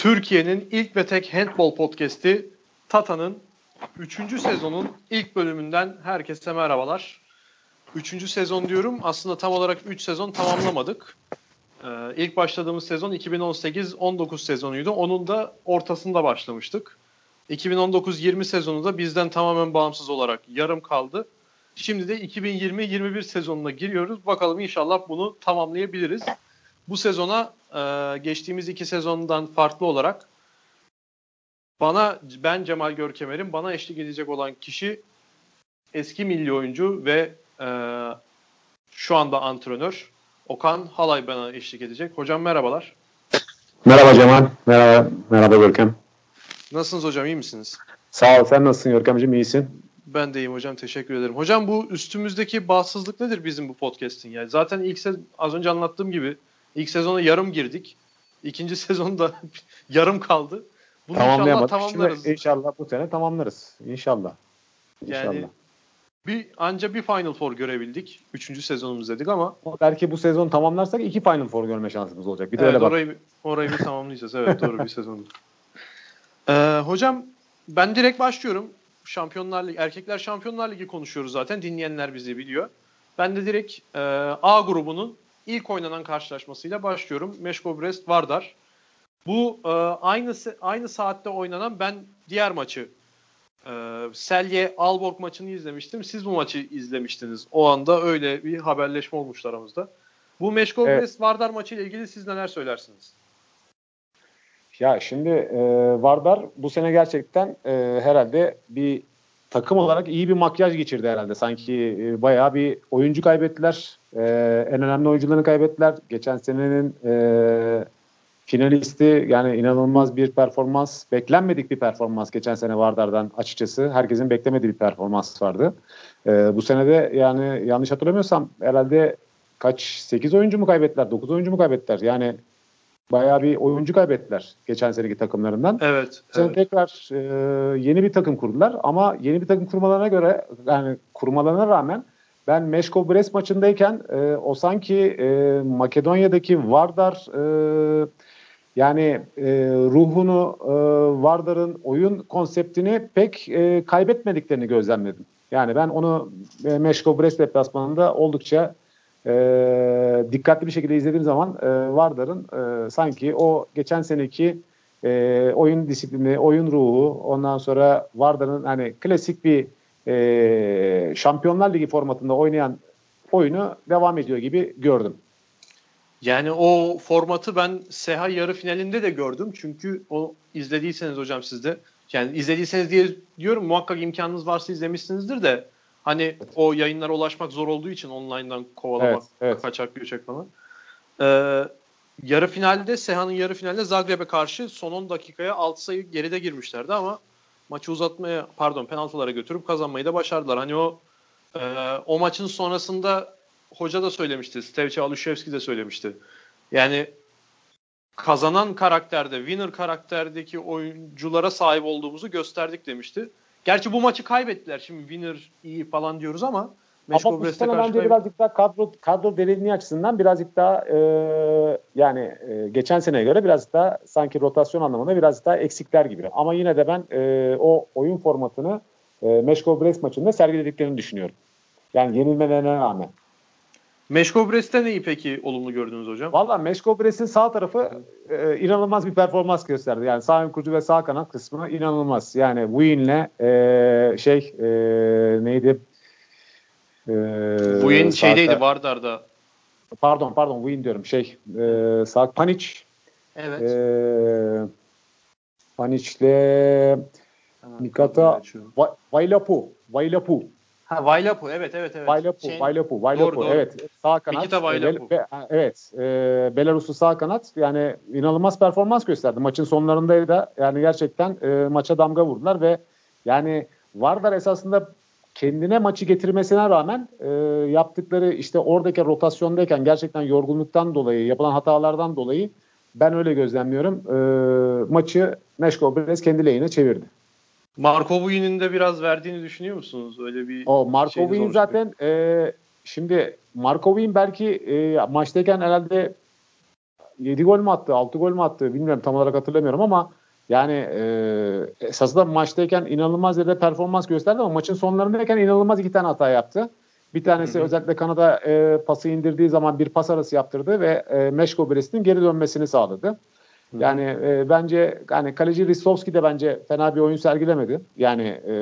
Türkiye'nin ilk ve tek handball podcast'i Tata'nın 3. sezonun ilk bölümünden herkese merhabalar. 3. sezon diyorum aslında tam olarak 3 sezon tamamlamadık. Ee, ilk başladığımız sezon 2018-19 sezonuydu. Onun da ortasında başlamıştık. 2019-20 sezonu da bizden tamamen bağımsız olarak yarım kaldı. Şimdi de 2020-21 sezonuna giriyoruz. Bakalım inşallah bunu tamamlayabiliriz. Bu sezona e, geçtiğimiz iki sezondan farklı olarak bana ben Cemal Görkemer'in bana eşlik edecek olan kişi eski milli oyuncu ve e, şu anda antrenör Okan Halay bana eşlik edecek. Hocam merhabalar. Merhaba Cemal. Merhaba, merhaba Görkem. Nasılsınız hocam iyi misiniz? Sağ ol. Sen nasılsın Görkemciğim? İyisin. Ben de iyiyim hocam. Teşekkür ederim. Hocam bu üstümüzdeki bağımsızlık nedir bizim bu podcast'in? Yani zaten ilk sezon az önce anlattığım gibi ilk sezona yarım girdik. İkinci sezonda yarım kaldı. Bunu inşallah tamamlarız. Şimdi inşallah bu sene tamamlarız. İnşallah. İnşallah. Yani bir anca bir Final Four görebildik. Üçüncü sezonumuz dedik ama. Belki bu sezon tamamlarsak iki Final Four görme şansımız olacak. Bir de evet, öyle bak. Orayı, orayı bir tamamlayacağız. Evet doğru bir sezon. Ee, hocam ben direkt başlıyorum. Şampiyonlar Ligi, Erkekler Şampiyonlar Ligi konuşuyoruz zaten. Dinleyenler bizi biliyor. Ben de direkt e, A grubunun ilk oynanan karşılaşmasıyla başlıyorum. Meşko Brest Vardar. Bu e, aynı aynı saatte oynanan ben diğer maçı e, Selye Alborg maçını izlemiştim. Siz bu maçı izlemiştiniz. O anda öyle bir haberleşme olmuştu aramızda. Bu Meşko evet. Brest Vardar maçı ile ilgili siz neler söylersiniz? Ya şimdi e, Vardar bu sene gerçekten e, herhalde bir takım olarak iyi bir makyaj geçirdi herhalde. Sanki e, bayağı bir oyuncu kaybettiler. E, en önemli oyuncularını kaybettiler. Geçen senenin e, finalisti yani inanılmaz bir performans, beklenmedik bir performans geçen sene Vardar'dan açıkçası. Herkesin beklemediği bir performans vardı. E, bu sene de yani yanlış hatırlamıyorsam herhalde kaç 8 oyuncu mu kaybettiler, 9 oyuncu mu kaybettiler? Yani bayağı bir oyuncu kaybettiler geçen seneki takımlarından. Evet. Sonra evet. tekrar e, yeni bir takım kurdular ama yeni bir takım kurmalarına göre yani kurmalarına rağmen ben Meşko Brest maçındayken e, o sanki e, Makedonya'daki Vardar e, yani e, ruhunu e, Vardar'ın oyun konseptini pek e, kaybetmediklerini gözlemledim. Yani ben onu e, Meşko Brest deplasmanında oldukça e, dikkatli bir şekilde izlediğim zaman e, Vardar'ın e, sanki o geçen seneki e, oyun disiplini, oyun ruhu, ondan sonra Vardar'ın hani klasik bir e, Şampiyonlar Ligi formatında oynayan oyunu devam ediyor gibi gördüm. Yani o formatı ben Seha yarı finalinde de gördüm. Çünkü o izlediyseniz hocam sizde yani izlediyseniz diye diyorum muhakkak imkanınız varsa izlemişsinizdir de Hani o yayınlara ulaşmak zor olduğu için online'dan kovalamak, evet, evet. kaçak göçek falan. Ee, yarı finalde Seha'nın yarı finalde Zagreb'e karşı son 10 dakikaya 6 sayı geride girmişlerdi ama maçı uzatmaya pardon penaltılara götürüp kazanmayı da başardılar. Hani o e, o maçın sonrasında hoca da söylemişti. Stevçe Alüşevski de söylemişti. Yani kazanan karakterde, winner karakterdeki oyunculara sahip olduğumuzu gösterdik demişti. Gerçi bu maçı kaybettiler. Şimdi winner iyi falan diyoruz ama Meşko ama bu sene bence kayb- birazcık daha kadro, kadro derinliği açısından birazcık daha e, yani e, geçen seneye göre biraz daha sanki rotasyon anlamında biraz daha eksikler gibi. Ama yine de ben e, o oyun formatını e, Meşko Brest maçında sergilediklerini düşünüyorum. Yani yenilmelerine rağmen. Meşko Brest'te neyi peki olumlu gördünüz hocam? Valla Meşko Brest'in sağ tarafı e, inanılmaz bir performans gösterdi. Yani sağ ön kurucu ve sağ kanat kısmı inanılmaz. Yani Win'le e, şey e, neydi? E, Win şeydeydi Vardar'da. Pardon pardon Win diyorum şey e, sağ Panic. Evet. E, Panic'le Mikata Vailapu. Vailapu. Ha Vailapu evet evet evet. Vailapu, şey, Vailapu, Vailapu doğru, doğru. evet. Sağ kanat. Nikita Vailapu. Be, evet. E, Belarus'u sağ kanat yani inanılmaz performans gösterdi. Maçın sonlarında da yani gerçekten e, maça damga vurdular ve yani Vardar esasında kendine maçı getirmesine rağmen e, yaptıkları işte oradaki rotasyondayken gerçekten yorgunluktan dolayı yapılan hatalardan dolayı ben öyle gözlemliyorum. E, maçı Meşko Brez kendi lehine çevirdi. Marco Buyin'in de biraz verdiğini düşünüyor musunuz? Öyle bir O Marco Buyin zaten e, şimdi Marco Buyin belki e, maçtayken herhalde 7 gol mü attı 6 gol mü attı bilmiyorum tam olarak hatırlamıyorum ama yani e, esasında maçtayken inanılmaz yerde performans gösterdi ama maçın sonlarındayken inanılmaz iki tane hata yaptı. Bir tanesi hı hı. özellikle Kanada e, pası indirdiği zaman bir pas arası yaptırdı ve e, Meşko Brest'in geri dönmesini sağladı. Yani e, bence yani kaleci Ristovski de bence fena bir oyun sergilemedi. Yani e,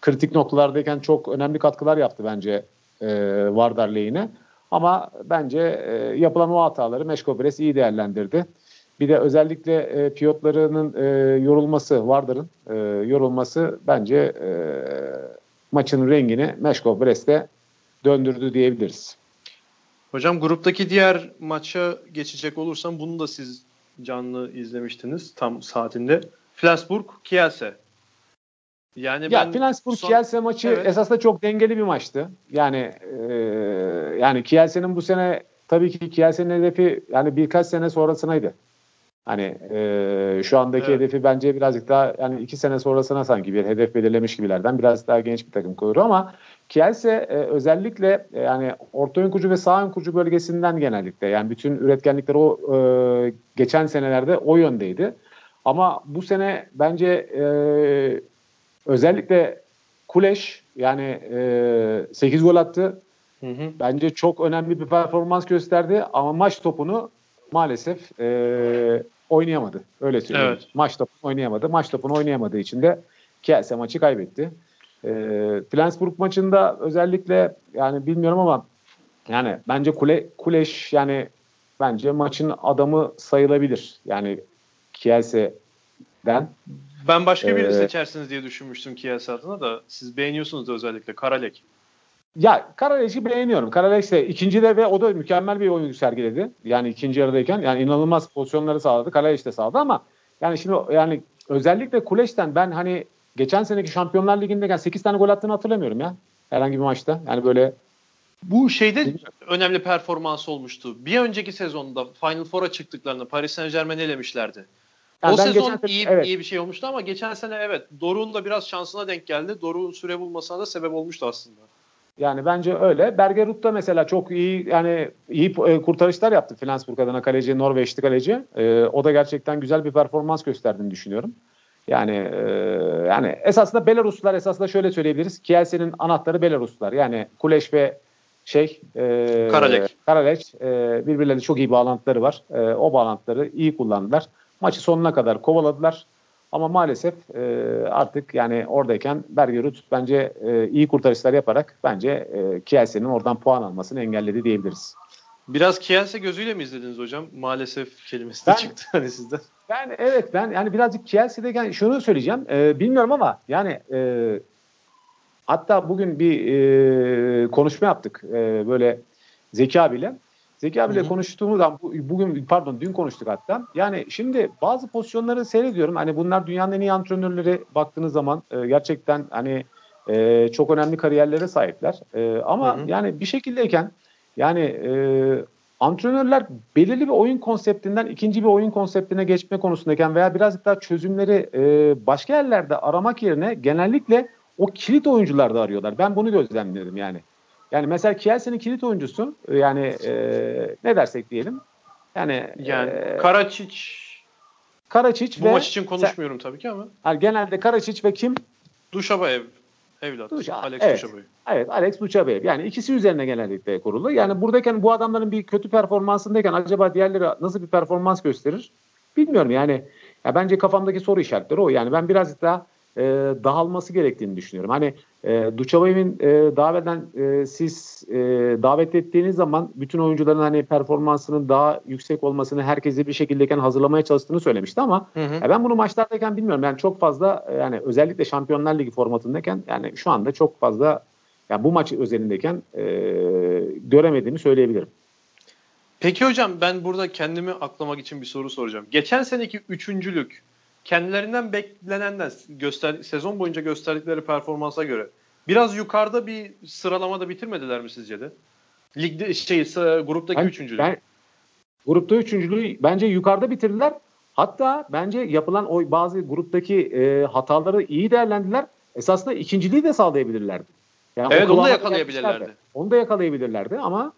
kritik noktalardayken çok önemli katkılar yaptı bence e, Vardar lehine. Ama bence e, yapılan o hataları Meşko Brest iyi değerlendirdi. Bir de özellikle e, piyotlarının e, yorulması, Vardar'ın e, yorulması bence e, maçın rengini Meşkov Brest'e döndürdü diyebiliriz. Hocam gruptaki diğer maça geçecek olursam bunu da siz canlı izlemiştiniz tam saatinde. Flensburg Kielse. Yani ya ben Flensburg son... Kielse maçı evet. esasında çok dengeli bir maçtı. Yani e, yani Kielse'nin bu sene tabii ki Kielse'nin hedefi yani birkaç sene sonrasınaydı. Hani e, şu andaki evet. hedefi bence birazcık daha yani iki sene sonrasına sanki bir hedef belirlemiş gibilerden biraz daha genç bir takım koyuyor ama Kielse e, özellikle e, yani orta ön kurucu ve sağ ön kurucu bölgesinden genellikle yani bütün üretkenlikleri o e, geçen senelerde o yöndeydi. Ama bu sene bence e, özellikle Kuleş yani e, 8 gol attı. Hı hı. Bence çok önemli bir performans gösterdi ama maç topunu maalesef e, oynayamadı. Öyle söyleyeyim. Evet. Maç topunu oynayamadı. Maç topunu oynayamadığı için de Kielse maçı kaybetti. E, Flensburg maçında özellikle yani bilmiyorum ama yani bence Kule, Kuleş yani bence maçın adamı sayılabilir. Yani Kielse'den. Ben başka birini ee, seçersiniz diye düşünmüştüm Kielse adına da. Siz beğeniyorsunuz da özellikle Karalek. Ya Karaleş'i beğeniyorum. Karaleş de ikincide ve o da mükemmel bir oyun sergiledi. Yani ikinci yarıdayken yani inanılmaz pozisyonları sağladı. Karaleş de sağladı ama yani şimdi yani özellikle Kuleş'ten ben hani geçen seneki Şampiyonlar Ligi'ndeyken 8 tane gol attığını hatırlamıyorum ya. Herhangi bir maçta. Yani böyle bu şeyde önemli performans olmuştu. Bir önceki sezonda Final Four'a çıktıklarında Paris Saint Germain elemişlerdi. Yani o sezon geçen, iyi, evet. iyi bir şey olmuştu ama geçen sene evet Doruk'un da biraz şansına denk geldi. Doruk'un süre bulmasına da sebep olmuştu aslında. Yani bence öyle. Bergerud da mesela çok iyi yani iyi e, kurtarışlar yaptı Flensburg adına kaleci, Norveçli kaleci. E, o da gerçekten güzel bir performans gösterdiğini düşünüyorum. Yani e, yani esasında Belaruslar esasında şöyle söyleyebiliriz. Kielse'nin anahtarı Belaruslar. Yani Kuleş ve şey e, Karalek. Karalek e, birbirleriyle çok iyi bağlantıları var. E, o bağlantıları iyi kullandılar. Maçı sonuna kadar kovaladılar. Ama maalesef e, artık yani oradayken Bergerud bence e, iyi kurtarışlar yaparak bence e, Kielse'nin oradan puan almasını engelledi diyebiliriz. Biraz Kielse gözüyle mi izlediniz hocam? Maalesef kelimesi de ben, çıktı hani sizden. Ben evet ben yani birazcık Kielse'deyken şunu söyleyeceğim. E, bilmiyorum ama yani e, hatta bugün bir e, konuşma yaptık e, böyle Zeki abiyle. Zeki abiyle Hı-hı. bugün pardon dün konuştuk hatta. Yani şimdi bazı pozisyonları seyrediyorum. Hani bunlar dünyanın en iyi antrenörleri baktığınız zaman e, gerçekten hani e, çok önemli kariyerlere sahipler. E, ama Hı-hı. yani bir şekildeyken yani e, antrenörler belirli bir oyun konseptinden ikinci bir oyun konseptine geçme konusundayken veya birazcık daha çözümleri e, başka yerlerde aramak yerine genellikle o kilit oyuncularda arıyorlar. Ben bunu gözlemledim yani. Yani mesela Kielse'nin kilit oyuncusu yani e, ne dersek diyelim. Yani, yani e, Karaçiç Karaçiç Bu ve, maç için konuşmuyorum tabii ki ama. Yani genelde Karaçiç ve kim? Duşabayev evlat. Duşa, Alex evet, Duşabayev. Evet Alex Duşabayev. Yani ikisi üzerine genellikle kurulu. Yani buradayken bu adamların bir kötü performansındayken acaba diğerleri nasıl bir performans gösterir? Bilmiyorum yani. Ya bence kafamdaki soru işaretleri o. Yani ben birazcık daha e, dağılması gerektiğini düşünüyorum. Hani e, Duçabayev'in e, davetten e, siz e, davet ettiğiniz zaman bütün oyuncuların hani performansının daha yüksek olmasını herkese bir şekildeyken hazırlamaya çalıştığını söylemişti ama hı hı. E, ben bunu maçlardayken bilmiyorum. Yani çok fazla e, yani özellikle Şampiyonlar Ligi formatındayken yani şu anda çok fazla yani bu maç özelindeyken e, göremediğimi söyleyebilirim. Peki hocam ben burada kendimi aklamak için bir soru soracağım. Geçen seneki üçüncülük kendilerinden beklenenden göster sezon boyunca gösterdikleri performansa göre biraz yukarıda bir sıralamada bitirmediler mi sizce de? Ligde şey gruptaki ben, üçüncülük. Ben, grupta üçüncülüğü bence yukarıda bitirdiler. Hatta bence yapılan o bazı gruptaki e, hataları iyi değerlendiler. Esasında ikinciliği de sağlayabilirlerdi. Yani evet onu da yakalayabilirlerdi. Onu da yakalayabilirlerdi ama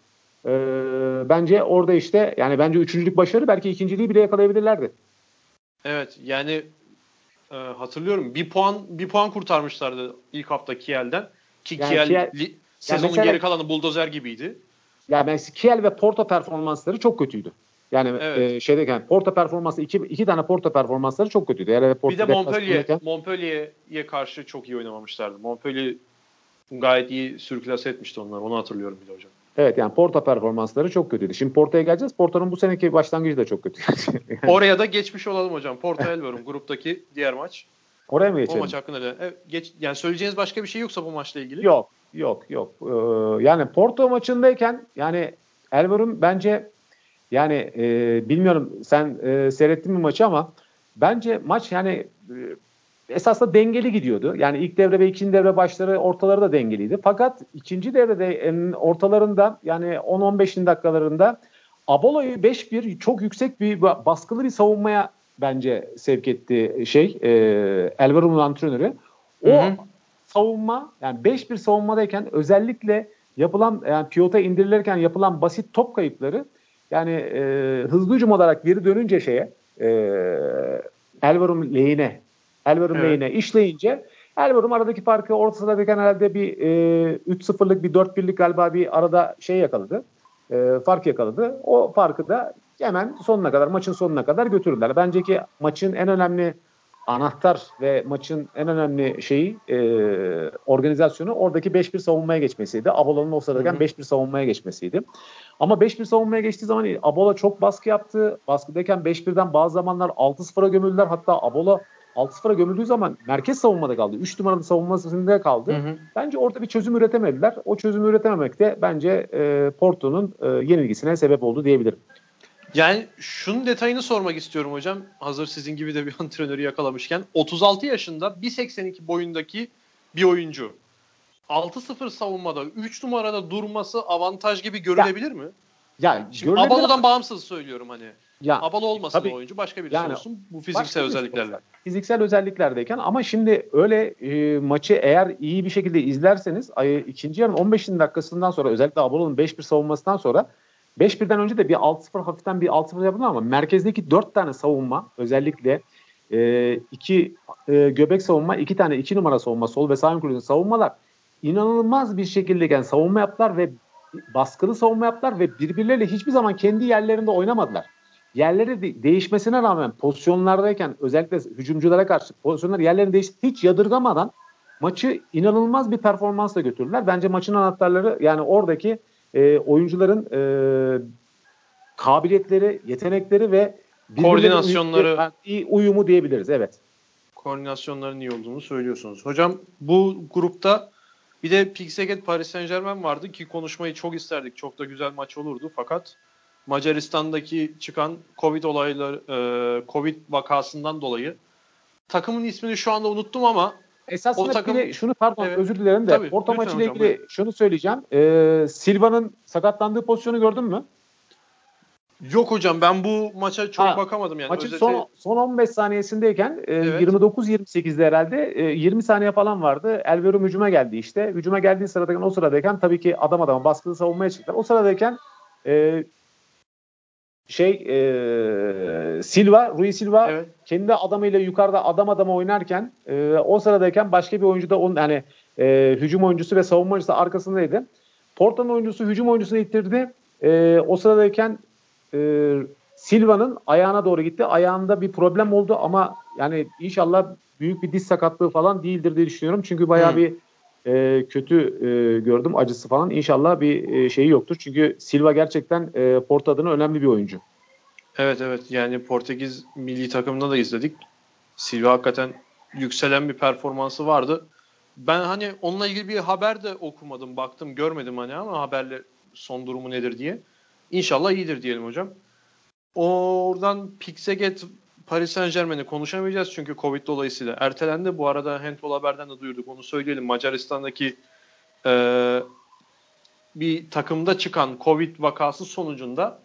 e, bence orada işte yani bence üçüncülük başarı belki ikinciliği bile yakalayabilirlerdi. Evet yani e, hatırlıyorum bir puan bir puan kurtarmışlardı ilk hafta Kiel'den ki yani Kiel, Kiel li, sezonun mesela, geri kalanı buldozer gibiydi. Ya yani Kiel ve Porto performansları çok kötüydü. Yani evet. e, şeydeyken Porto performansı iki, iki tane Porto performansları çok kötüydü. Yani Porto bir de Montpellier Montpellier'e karşı çok iyi oynamamışlardı. Montpellier gayet iyi sürklase etmişti onlar. Onu hatırlıyorum bir de hocam. Evet yani Porto performansları çok kötüydü. Şimdi Porto'ya geleceğiz. Porto'nun bu seneki başlangıcı da çok kötü. yani. Oraya da geçmiş olalım hocam. Porto Elverum gruptaki diğer maç. Oraya mı geçelim? O maç hakkında da. Evet, geç, yani söyleyeceğiniz başka bir şey yoksa bu maçla ilgili. Yok. Yok. Yok. Ee, yani Porto maçındayken yani Elverum bence yani e, bilmiyorum sen e, seyrettin mi maçı ama bence maç yani e, esasında dengeli gidiyordu. Yani ilk devre ve ikinci devre başları ortaları da dengeliydi. Fakat ikinci devrede ortalarında yani 10-15 dakikalarında Abolo'yu 5-1 çok yüksek bir baskılı bir savunmaya bence sevk etti şey e, Elverum'un antrenörü. O hı hı. savunma yani 5-1 savunmadayken özellikle yapılan yani piyota indirilirken yapılan basit top kayıpları yani e, hızlı hücum olarak geri dönünce şeye e, Elverum lehine Elverum evet. lehine işleyince Elverum aradaki farkı orta sıradayken herhalde bir e, 3-0'lık bir 4-1'lik galiba bir arada şey yakaladı. E, fark yakaladı. O farkı da hemen sonuna kadar maçın sonuna kadar götürdüler. Bence ki maçın en önemli anahtar ve maçın en önemli şeyi e, organizasyonu oradaki 5-1 savunmaya geçmesiydi. Abola'nın o sıradayken 5-1 savunmaya geçmesiydi. Ama 5-1 savunmaya geçtiği zaman Abola çok baskı yaptı. Baskıdayken 5-1'den bazı zamanlar 6-0'a gömüldüler. Hatta Abola 6-0'a gömüldüğü zaman merkez savunmada kaldı. 3 numaralı savunmasında kaldı. Hı hı. Bence orada bir çözüm üretemediler. O çözümü üretememek de bence e, Porto'nun e, yenilgisine sebep oldu diyebilirim. Yani şunun detayını sormak istiyorum hocam. Hazır sizin gibi de bir antrenörü yakalamışken. 36 yaşında 1.82 boyundaki bir oyuncu. 6-0 savunmada 3 numarada durması avantaj gibi görülebilir ya, mi? Ya Şimdi Abalo'dan bağımsız söylüyorum hani. Ya, Abalo olmasın tabii, oyuncu başka birisi yani, olsun bu fiziksel özelliklerle. Fiziksel özelliklerdeyken ama şimdi öyle e, maçı eğer iyi bir şekilde izlerseniz ay, ikinci yarının 15. dakikasından sonra özellikle Abalo'nun 5-1 savunmasından sonra 5-1'den önce de bir 6-0 hafiften bir 6-0 yapıldı ama merkezdeki 4 tane savunma özellikle e, iki e, göbek savunma, iki tane 2 numara savunma, sol ve sağ ön savunmalar inanılmaz bir şekilde yani savunma yaptılar ve baskılı savunma yaptılar ve birbirleriyle hiçbir zaman kendi yerlerinde oynamadılar. Yerleri de- değişmesine rağmen pozisyonlardayken özellikle hücumculara karşı pozisyonlar yerlerini değiş hiç yadırgamadan maçı inanılmaz bir performansla götürdüler. Bence maçın anahtarları yani oradaki e, oyuncuların e, kabiliyetleri, yetenekleri ve koordinasyonları iyi uyumu diyebiliriz. Evet. Koordinasyonların iyi olduğunu söylüyorsunuz. Hocam bu grupta bir de Pixaget Paris Saint Germain vardı ki konuşmayı çok isterdik. Çok da güzel maç olurdu fakat Macaristan'daki çıkan Covid olayları, e, Covid vakasından dolayı takımın ismini şu anda unuttum ama Esasında o takım... bir şunu pardon evet. özür dilerim de Tabii, Porto maçıyla ilgili buyurun. şunu söyleyeceğim. Ee, Silva'nın sakatlandığı pozisyonu gördün mü? Yok hocam ben bu maça çok ha, bakamadım yani. Maçın Özeti... son, son 15 saniyesindeyken e, evet. 29-28'de herhalde e, 20 saniye falan vardı. Elverum hücuma geldi işte. Hücuma geldiği sıradayken o sıradayken tabii ki adam adama baskılı savunmaya çıktılar. O sıradayken e, şey e, Silva, Rui Silva evet. kendi adamıyla yukarıda adam adama oynarken e, o sıradayken başka bir oyuncu da onun yani e, hücum oyuncusu ve savunma oyuncusu arkasındaydı. Porto'nun oyuncusu hücum oyuncusunu ittirdi. E, o sıradayken e, Silva'nın ayağına doğru gitti. Ayağında bir problem oldu ama yani inşallah büyük bir diz sakatlığı falan değildir diye düşünüyorum. Çünkü bayağı hmm. bir e, kötü e, gördüm acısı falan. İnşallah bir e, şeyi yoktur. Çünkü Silva gerçekten e, Porto adına önemli bir oyuncu. Evet evet yani Portekiz milli takımında da izledik. Silva hakikaten yükselen bir performansı vardı. Ben hani onunla ilgili bir haber de okumadım, baktım, görmedim hani ama haberle son durumu nedir diye. İnşallah iyidir diyelim hocam. Oradan Pixeget Paris Saint Germain'i konuşamayacağız çünkü Covid dolayısıyla ertelendi. Bu arada handball haberden de duyurduk onu söyleyelim. Macaristan'daki e, bir takımda çıkan Covid vakası sonucunda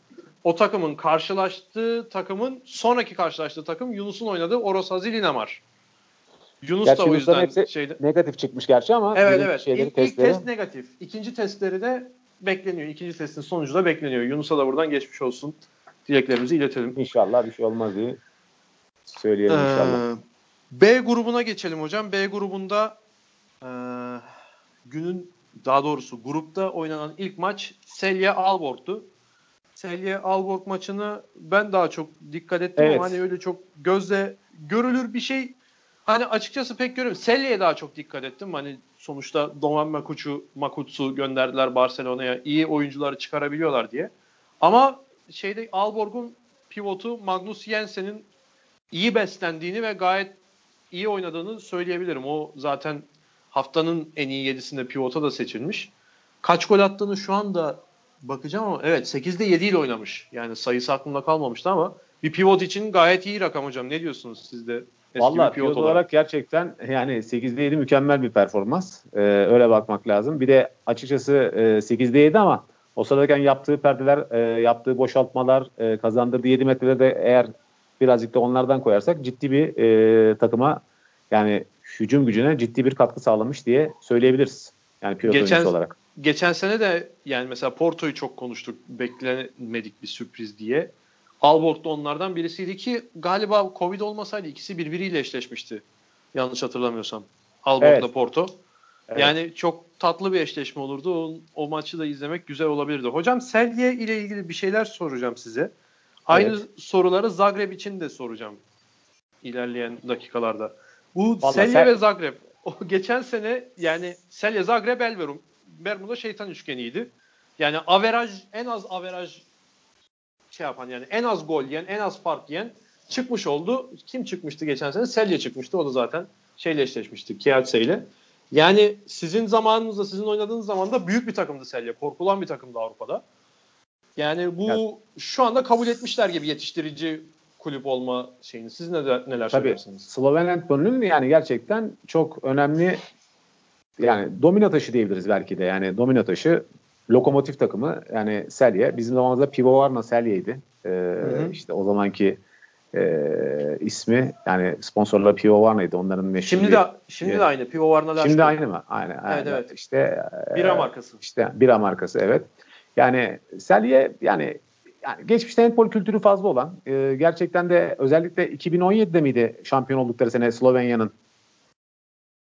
o takımın karşılaştığı takımın sonraki karşılaştığı takım Yunus'un oynadığı Oros Hazilinamar. Yunus gerçi da o yüzden şeyde... negatif çıkmış gerçi ama evet evet. Şeyleri, ilk, ilk test negatif. İkinci testleri de bekleniyor. İkinci testin sonucu da bekleniyor. Yunus'a da buradan geçmiş olsun. Dileklerimizi iletelim. İnşallah bir şey olmaz diye söyleyelim ee, inşallah. B grubuna geçelim hocam. B grubunda e, günün daha doğrusu grupta oynanan ilk maç Selye Alborg'tu. Selye Alborg maçını ben daha çok dikkat ettim evet. ama hani öyle çok gözle görülür bir şey hani açıkçası pek görüyorum. Selye'ye daha çok dikkat ettim. Hani sonuçta Doman Makuç'u Makutsu gönderdiler Barcelona'ya. iyi oyuncuları çıkarabiliyorlar diye. Ama şeyde Alborg'un pivotu Magnus Jensen'in iyi beslendiğini ve gayet iyi oynadığını söyleyebilirim. O zaten haftanın en iyi yedisinde pivota da seçilmiş. Kaç gol attığını şu anda bakacağım ama evet 8'de 7 ile oynamış. Yani sayısı aklımda kalmamıştı ama bir pivot için gayet iyi rakam hocam. Ne diyorsunuz siz de? Valla pivot, pivot olarak. olarak gerçekten yani 8'de 7 mükemmel bir performans. Ee, öyle bakmak lazım. Bir de açıkçası e, 8'de 7 ama o sırada yaptığı perdeler, e, yaptığı boşaltmalar, e, kazandırdığı 7 metrede de eğer birazcık da onlardan koyarsak ciddi bir e, takıma yani hücum gücüne ciddi bir katkı sağlamış diye söyleyebiliriz. Yani pilot geçen, olarak. Geçen sene de yani mesela Porto'yu çok konuştuk. Beklemedik bir sürpriz diye. Alborg da onlardan birisiydi ki galiba Covid olmasaydı ikisi birbiriyle eşleşmişti. Yanlış hatırlamıyorsam. Alborg'la evet. Porto. Evet. Yani çok tatlı bir eşleşme olurdu. O, o maçı da izlemek güzel olabilirdi. Hocam Selye ile ilgili bir şeyler soracağım size. Aynı evet. soruları Zagreb için de soracağım ilerleyen dakikalarda. Bu Vallahi Selye sen... ve Zagreb. O geçen sene yani Selye Zagreb Elverum Bermuda şeytan üçgeniydi. Yani averaj en az averaj şey yapan yani en az gol yiyen, en az fark yiyen çıkmış oldu. Kim çıkmıştı geçen sene? Selye çıkmıştı. O da zaten şeyle eşleşmişti. Kielce ile. Yani sizin zamanınızda, sizin oynadığınız zaman da büyük bir takımdı Selye. Korkulan bir takımdı Avrupa'da. Yani bu yani, şu anda kabul etmişler gibi yetiştirici kulüp olma şeyini. Siz ne, neler Tabii, söylersiniz? Sloven Handball'un yani gerçekten çok önemli yani domino taşı diyebiliriz belki de. Yani domino taşı lokomotif takımı yani Selye. Bizim zamanımızda Pivovarna Selye'ydi. Ee, işte o zamanki e, ismi yani sponsorlar Pivovarna'ydı onların meşhur. Şimdi de şimdi de aynı Pivovarna. Şimdi aynı mı? Aynı. aynı. Evet evet. İşte bira markası. İşte bira markası evet. Yani Selye yani yani geçmişte handball kültürü fazla olan e, gerçekten de özellikle 2017'de miydi şampiyon oldukları sene Slovenya'nın?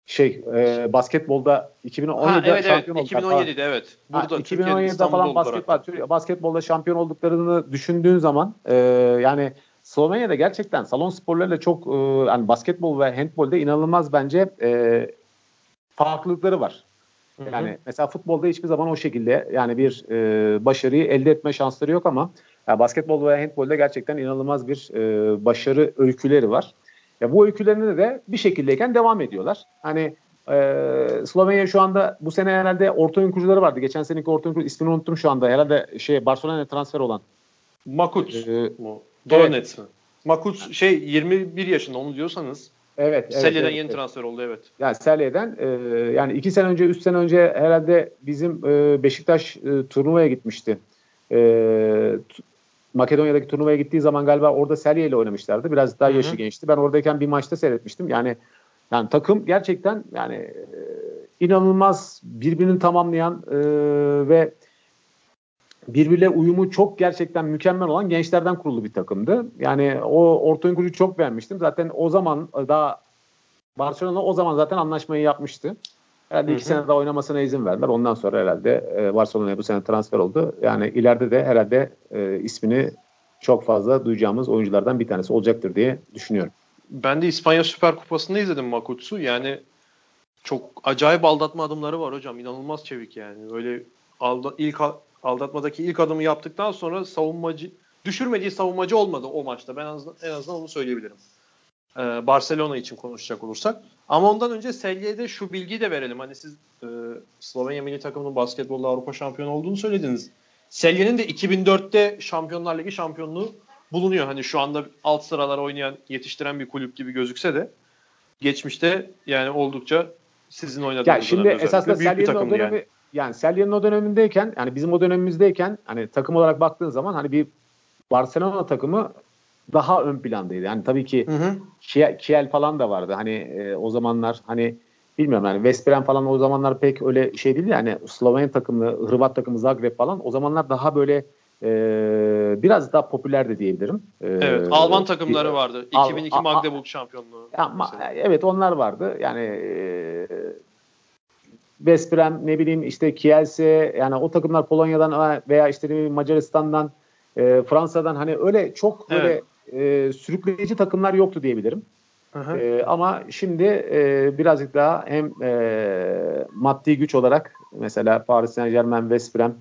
Şey e, basketbolda 2017'de ha, evet, şampiyon evet, 2017'de evet. Burada ha, 2017'de falan basketbol, basketbolda şampiyon olduklarını düşündüğün zaman e, yani Slovenya'da gerçekten salon sporlarıyla çok e, yani basketbol ve handbolda inanılmaz bence e, farklılıkları var. Yani hı hı. mesela futbolda hiçbir zaman o şekilde yani bir e, başarıyı elde etme şansları yok ama yani basketbol ve handbolda gerçekten inanılmaz bir e, başarı öyküleri var. Ya bu öykülerinde de bir şekildeyken devam ediyorlar. Hani e, Slovenya şu anda bu sene herhalde orta oyun kurucuları vardı. Geçen seneki orta oyun kurucu ismini unuttum şu anda. Herhalde şey Barcelona'ya transfer olan. Makut ee, mu? Donetsk evet. mi? Makut şey 21 yaşında onu diyorsanız. Evet. Selye'den evet, yeni evet. transfer oldu evet. Yani Selye'den e, yani iki sene önce, üç sene önce herhalde bizim e, Beşiktaş e, turnuvaya gitmişti. E, Makedonya'daki turnuvaya gittiği zaman galiba orada Selye ile oynamışlardı. Biraz daha yaşı Hı-hı. gençti. Ben oradayken bir maçta seyretmiştim. Yani yani takım gerçekten yani e, inanılmaz birbirini tamamlayan e, ve birbirle uyumu çok gerçekten mükemmel olan gençlerden kurulu bir takımdı. Yani o orta oyun kurucu çok beğenmiştim. Zaten o zaman daha Barcelona o zaman zaten anlaşmayı yapmıştı. Herhalde iki sene daha oynamasına izin verdiler. Ondan sonra herhalde e, Barcelona'ya bu sene transfer oldu. Yani ileride de herhalde e, ismini çok fazla duyacağımız oyunculardan bir tanesi olacaktır diye düşünüyorum. Ben de İspanya Süper Kupası'nda izledim Makutsu. Yani çok acayip aldatma adımları var hocam. İnanılmaz çevik yani. Öyle alda, ilk aldatmadaki ilk adımı yaptıktan sonra savunmacı düşürmediği savunmacı olmadı o maçta. Ben en azından, en azından onu söyleyebilirim. Ee, Barcelona için konuşacak olursak. Ama ondan önce Selye'de şu bilgiyi de verelim. Hani siz e, Slovenya milli takımının basketbolda Avrupa şampiyonu olduğunu söylediniz. Selye'nin de 2004'te Şampiyonlar Ligi şampiyonluğu bulunuyor. Hani şu anda alt sıralara oynayan, yetiştiren bir kulüp gibi gözükse de geçmişte yani oldukça sizin oynadığınız ya şimdi esasında Selye'nin o dönemi yani. Yani Selye'nin o dönemindeyken yani bizim o dönemimizdeyken hani takım olarak baktığın zaman hani bir Barcelona takımı daha ön plandaydı. Yani tabii ki hı hı. Kiel, Kiel falan da vardı. Hani e, o zamanlar hani bilmiyorum yani Veszprem falan o zamanlar pek öyle şey değil yani Sloven takımı, Hırvat takımı Zagreb falan o zamanlar daha böyle e, biraz daha popüler de diyebilirim. E, evet, Alman takımları vardı. 2002 Al, Magdeburg şampiyonluğu. Ya, evet onlar vardı. Yani e, Vesprem ne bileyim işte Kielse yani o takımlar Polonya'dan veya işte Macaristan'dan e, Fransa'dan hani öyle çok böyle evet. e, sürükleyici takımlar yoktu diyebilirim. E, ama şimdi e, birazcık daha hem e, maddi güç olarak mesela Paris Saint Germain, Vesprem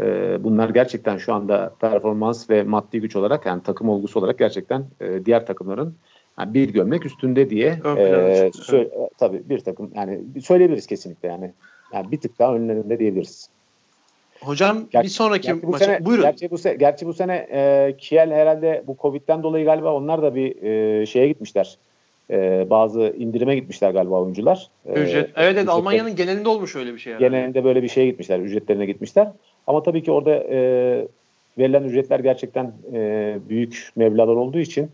e, bunlar gerçekten şu anda performans ve maddi güç olarak yani takım olgusu olarak gerçekten e, diğer takımların yani bir gömlek üstünde diye e, söyle, tabii bir takım yani söyleyebiliriz kesinlikle yani. Yani bir tık daha önlerinde diyebiliriz. Hocam Ger- bir sonraki gerçi bu maça sene, buyurun. Gerçi bu, se- gerçi bu sene e, Kiel herhalde bu Covid'den dolayı galiba onlar da bir e, şeye gitmişler. E, bazı indirime gitmişler galiba oyuncular. E, Ücret. Evet evet Almanya'nın genelinde olmuş öyle bir şey. Herhalde. Genelinde böyle bir şeye gitmişler. Ücretlerine gitmişler. Ama tabii ki orada e, verilen ücretler gerçekten e, büyük mevlalar olduğu için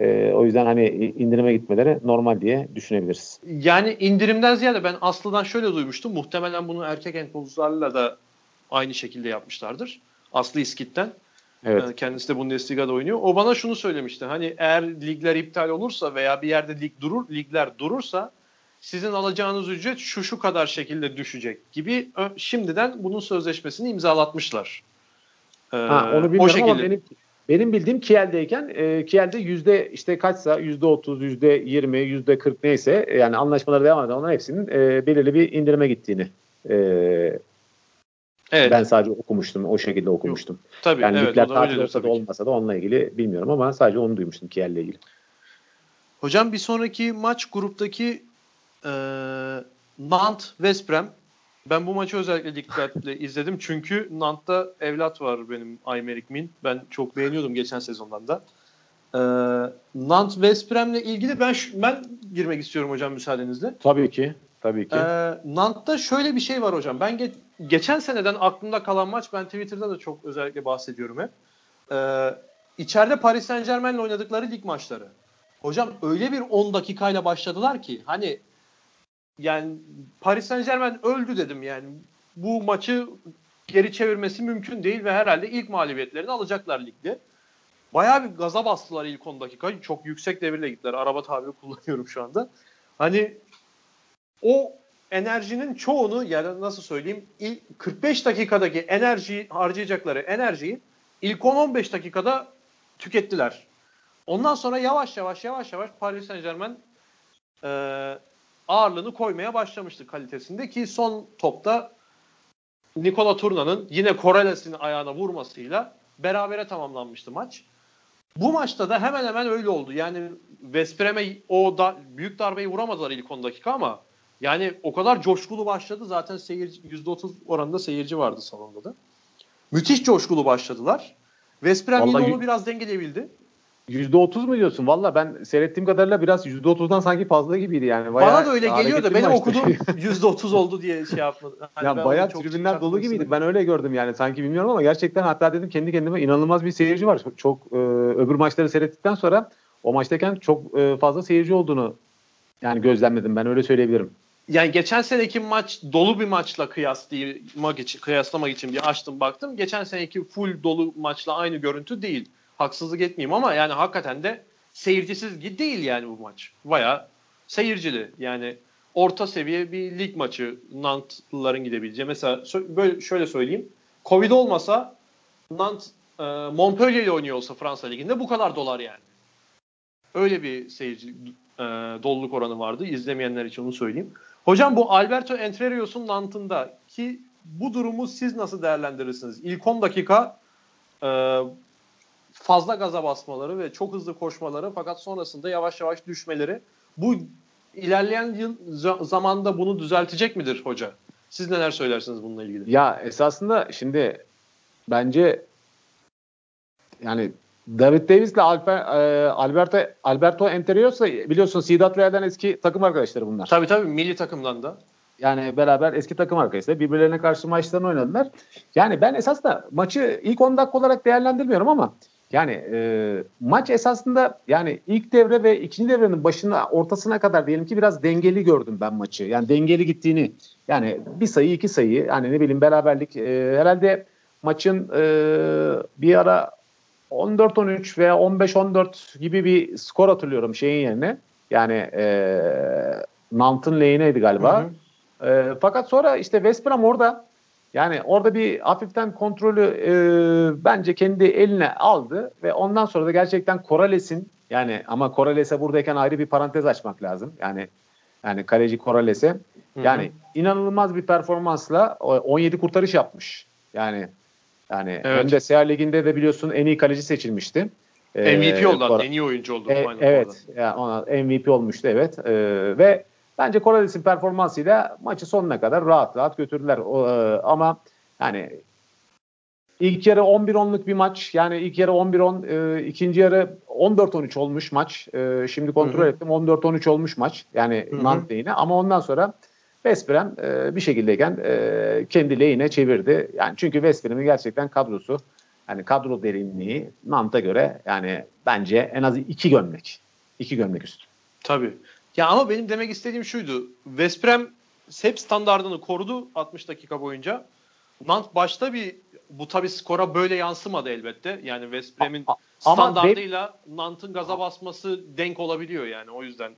e, o yüzden hani indirime gitmeleri normal diye düşünebiliriz. Yani indirimden ziyade ben Aslı'dan şöyle duymuştum. Muhtemelen bunu erkek handbolcularla da aynı şekilde yapmışlardır. Aslı İskit'ten. Evet. Yani kendisi de Bundesliga'da oynuyor. O bana şunu söylemişti. Hani eğer ligler iptal olursa veya bir yerde lig durur, ligler durursa sizin alacağınız ücret şu şu kadar şekilde düşecek gibi şimdiden bunun sözleşmesini imzalatmışlar. Ee, ha, onu bilmiyorum o şekilde. ama benim benim bildiğim Kiel'deyken e, Kiel'de yüzde işte kaçsa yüzde otuz, yüzde yirmi, yüzde kırk neyse yani anlaşmaları devam eden onların hepsinin e, belirli bir indirime gittiğini e, evet. ben sadece okumuştum. O şekilde okumuştum. Yok, tabii yani evet. Ligler tatil olsa da olmasa da onunla ilgili bilmiyorum ama sadece onu duymuştum Kiel'le ilgili. Hocam bir sonraki maç gruptaki e, Nant Vesprem ben bu maçı özellikle dikkatle izledim çünkü Nant'ta evlat var benim Aymerik Min. Ben çok beğeniyordum geçen sezondan da. Ee, Nant Vesprem'le ilgili ben ben girmek istiyorum hocam müsaadenizle. Tabii ki. Tabii ki. Ee, Nant'ta şöyle bir şey var hocam. Ben ge- geçen seneden aklımda kalan maç ben Twitter'da da çok özellikle bahsediyorum hep. Ee, içeride Paris Saint Germain'le oynadıkları lig maçları. Hocam öyle bir 10 dakikayla başladılar ki hani yani Paris Saint Germain öldü dedim yani. Bu maçı geri çevirmesi mümkün değil ve herhalde ilk mağlubiyetlerini alacaklar ligde. Bayağı bir gaza bastılar ilk 10 dakika. Çok yüksek devirle gittiler. Araba tabiri kullanıyorum şu anda. Hani o enerjinin çoğunu yani nasıl söyleyeyim ilk 45 dakikadaki enerji harcayacakları enerjiyi ilk 10-15 dakikada tükettiler. Ondan sonra yavaş yavaş yavaş yavaş Paris Saint Germain ağırlığını koymaya başlamıştı kalitesinde ki son topta Nikola Turna'nın yine Coreles'in ayağına vurmasıyla berabere tamamlanmıştı maç. Bu maçta da hemen hemen öyle oldu. Yani Vesprem'e o da büyük darbeyi vuramadılar ilk 10 dakika ama yani o kadar coşkulu başladı. Zaten seyirci %30 oranında seyirci vardı salonda da. Müthiş coşkulu başladılar. Vesprem yine onu biraz dengeleyebildi. %30 mu diyorsun? Valla ben seyrettiğim kadarıyla biraz %30'dan sanki fazla gibiydi yani. Bayağı Bana da öyle geliyor da benim okuduğum %30 oldu diye şey yapmadım. Hani ya bayağı tribünler dolu gibiydi. Ben öyle gördüm yani sanki bilmiyorum ama gerçekten hatta dedim kendi kendime inanılmaz bir seyirci var. Çok e, öbür maçları seyrettikten sonra o maçtayken çok e, fazla seyirci olduğunu yani gözlemledim ben öyle söyleyebilirim. Yani geçen seneki maç dolu bir maçla kıyaslamak için, kıyaslamak için bir açtım baktım. Geçen seneki full dolu maçla aynı görüntü değil haksızlık etmeyeyim ama yani hakikaten de seyircisiz değil yani bu maç. Baya seyircili. Yani orta seviye bir lig maçı Nant'lıların gidebileceği. Mesela böyle şöyle söyleyeyim. Covid olmasa Nant e, Montpellier oynuyor olsa Fransa liginde bu kadar dolar yani. Öyle bir seyirci e, doluluk oranı vardı. İzlemeyenler için onu söyleyeyim. Hocam bu Alberto Entrerios'un Nant'ında ki bu durumu siz nasıl değerlendirirsiniz? İlk 10 dakika e, fazla gaza basmaları ve çok hızlı koşmaları fakat sonrasında yavaş yavaş düşmeleri bu ilerleyen yıl zamanda bunu düzeltecek midir hoca? Siz neler söylersiniz bununla ilgili? Ya esasında şimdi bence yani David Davis ile Alper, e, Alberto Alberto Enterios'la biliyorsun Sedat Real'den eski takım arkadaşları bunlar. Tabii tabii milli takımdan da. Yani beraber eski takım arkadaşları birbirlerine karşı maçlarını oynadılar. Yani ben esas da maçı ilk 10 dakika olarak değerlendirmiyorum ama Yani e, maç esasında yani ilk devre ve ikinci devrenin başına ortasına kadar diyelim ki biraz dengeli gördüm ben maçı. Yani dengeli gittiğini yani bir sayı iki sayı yani ne bileyim beraberlik e, herhalde maçın e, bir ara 14-13 veya 15-14 gibi bir skor hatırlıyorum şeyin yerine. Yani e, Nant'ın lehineydi galiba. Hı hı. E, fakat sonra işte West Brom orada yani orada bir hafiften kontrolü e, bence kendi eline aldı ve ondan sonra da gerçekten Corrales'in yani ama Corrales'e buradayken ayrı bir parantez açmak lazım. Yani yani kaleci Corrales'e yani Hı-hı. inanılmaz bir performansla 17 kurtarış yapmış. Yani yani evet. hem de Seher Ligi'nde de biliyorsun en iyi kaleci seçilmişti. MVP ee, oldu en iyi oyuncu oldu. E, evet. Yani ona MVP olmuştu evet. Ee, ve Bence Corrales'in performansıyla maçı sonuna kadar rahat rahat götürdüler. O, e, ama yani ilk yarı 11-10'luk bir maç. Yani ilk yarı 11-10, e, ikinci yarı 14-13 olmuş maç. E, şimdi kontrol Hı-hı. ettim. 14-13 olmuş maç. Yani Nantes. Ama ondan sonra West Brom e, bir şekildeyken e, kendi lehine çevirdi. Yani çünkü West Brom'un gerçekten kadrosu yani kadro derinliği Nantes'a göre yani bence en az iki gömlek. iki gömlek üstü. Tabii. Ya ama benim demek istediğim şuydu. West Brom hep standartını korudu 60 dakika boyunca. Nant başta bir bu tabi skora böyle yansımadı elbette. Yani West Brom'in standartıyla Nant'ın gaza basması denk olabiliyor yani o yüzden.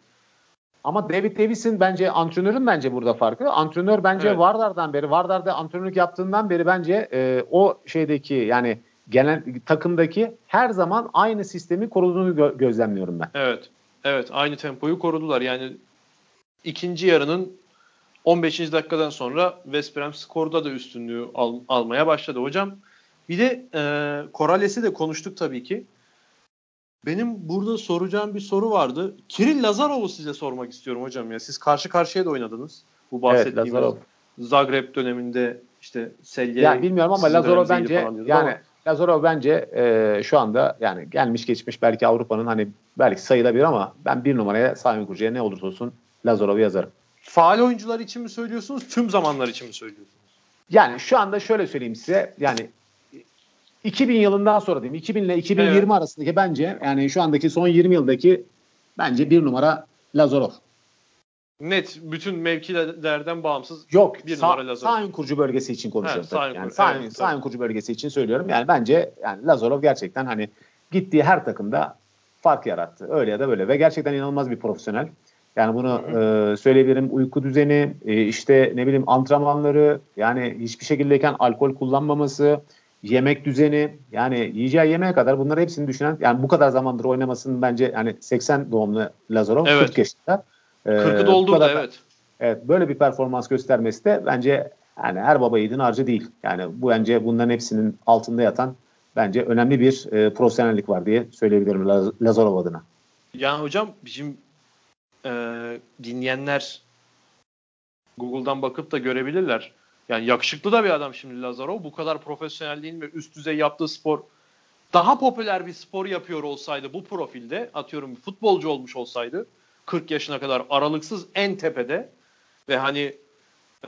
Ama David Davis'in bence antrenörün bence burada farkı. Antrenör bence evet. Vardar'dan beri, Vardar'da antrenörlük yaptığından beri bence e, o şeydeki yani genel takımdaki her zaman aynı sistemi koruduğunu gö- gözlemliyorum ben. Evet. Evet aynı tempoyu korudular. Yani ikinci yarının 15. dakikadan sonra West Brom skorda da üstünlüğü al, almaya başladı. Hocam bir de e, Korales'i de konuştuk tabii ki. Benim burada soracağım bir soru vardı. Kiril Lazarov'u size sormak istiyorum hocam ya. Siz karşı karşıya da oynadınız. Bu bahsettiğimiz evet, Zagreb döneminde işte Selye. Ya bilmiyorum ama Lazarov bence yani ama. Lazarov bence e, şu anda yani gelmiş geçmiş belki Avrupa'nın hani belki sayılabilir ama ben bir numaraya Sami Kurucu'ya ne olursa olsun Lazarov'u yazarım. Faal oyuncular için mi söylüyorsunuz? Tüm zamanlar için mi söylüyorsunuz? Yani şu anda şöyle söyleyeyim size. Yani 2000 yılından sonra diyeyim. 2000 ile 2020 evet. arasındaki bence yani şu andaki son 20 yıldaki bence bir numara Lazarov. Net bütün mevkilerden bağımsız Yok, bir numara Lazarov. Sağ kurucu bölgesi için konuşuyorum. Evet, sağ, yani sağ, evet, sağ kurucu bölgesi için söylüyorum. Yani bence yani Lazarov gerçekten hani gittiği her takımda fark yarattı. Öyle ya da böyle ve gerçekten inanılmaz bir profesyonel. Yani bunu e, söyleyebilirim. Uyku düzeni, e, işte ne bileyim antrenmanları, yani hiçbir şekildeyken alkol kullanmaması, yemek düzeni, yani yiyeceği yemeğe kadar bunları hepsini düşünen, yani bu kadar zamandır oynamasının bence yani 80 doğumlu Lazarov evet. 40 yaşında. 40'ı ee, doldurdu kadar, evet. Evet böyle bir performans göstermesi de bence yani her baba yiğidin harcı değil. Yani bu bence bunların hepsinin altında yatan bence önemli bir e, profesyonellik var diye söyleyebilirim Laz- Lazarov adına. Yani hocam bizim e, dinleyenler Google'dan bakıp da görebilirler. Yani yakışıklı da bir adam şimdi Lazarov. Bu kadar profesyonel değil mi? Üst düzey yaptığı spor daha popüler bir spor yapıyor olsaydı bu profilde atıyorum futbolcu olmuş olsaydı 40 yaşına kadar aralıksız en tepede ve hani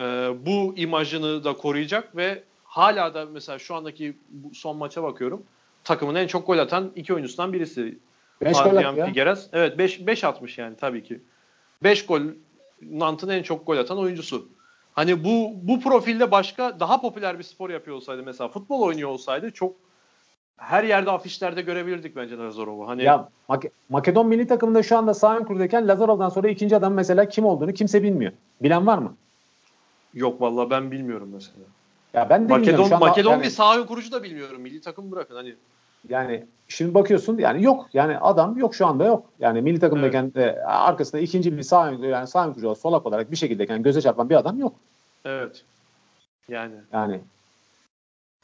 e, bu imajını da koruyacak ve hala da mesela şu andaki son maça bakıyorum. Takımın en çok gol atan iki oyuncusundan birisi. 5 gol attı Figueres. Evet 5 5 atmış yani tabii ki. 5 gol Nant'ın en çok gol atan oyuncusu. Hani bu bu profilde başka daha popüler bir spor yapıyor olsaydı mesela futbol oynuyor olsaydı çok her yerde afişlerde görebilirdik bence Lazarov'u. Hani ya Make- Makedon milli takımında şu anda sağ kurdayken Lazarov'dan sonra ikinci adam mesela kim olduğunu kimse bilmiyor. Bilen var mı? Yok vallahi ben bilmiyorum mesela. Ya ben de Makedon, bilmiyorum. Şu anda, Makedon yani, bir sağ kurucu da bilmiyorum. Milli takım bırakın hani. Yani şimdi bakıyorsun yani yok yani adam yok şu anda yok. Yani milli takımdayken evet. e, arkasında ikinci bir sağ yani sağ kurucu solak olarak bir şekildeyken göze çarpan bir adam yok. Evet. Yani. Yani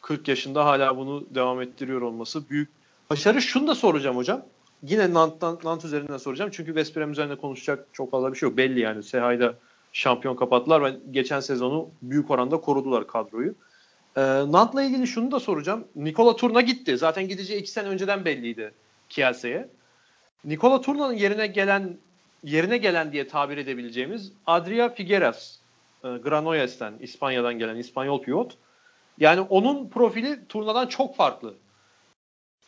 40 yaşında hala bunu devam ettiriyor olması büyük başarı. Şunu da soracağım hocam. Yine Nant üzerinden soracağım. Çünkü West Brom üzerinde konuşacak çok fazla bir şey yok. Belli yani. Sehay'da şampiyon kapattılar ve geçen sezonu büyük oranda korudular kadroyu. Ee, Nant'la ilgili şunu da soracağım. Nikola Turna gitti. Zaten gideceği iki sene önceden belliydi Kielce'ye. Nikola Turna'nın yerine gelen yerine gelen diye tabir edebileceğimiz Adria Figueras, e, Granolles'ten, İspanya'dan gelen İspanyol pivot. Yani onun profili turnadan çok farklı.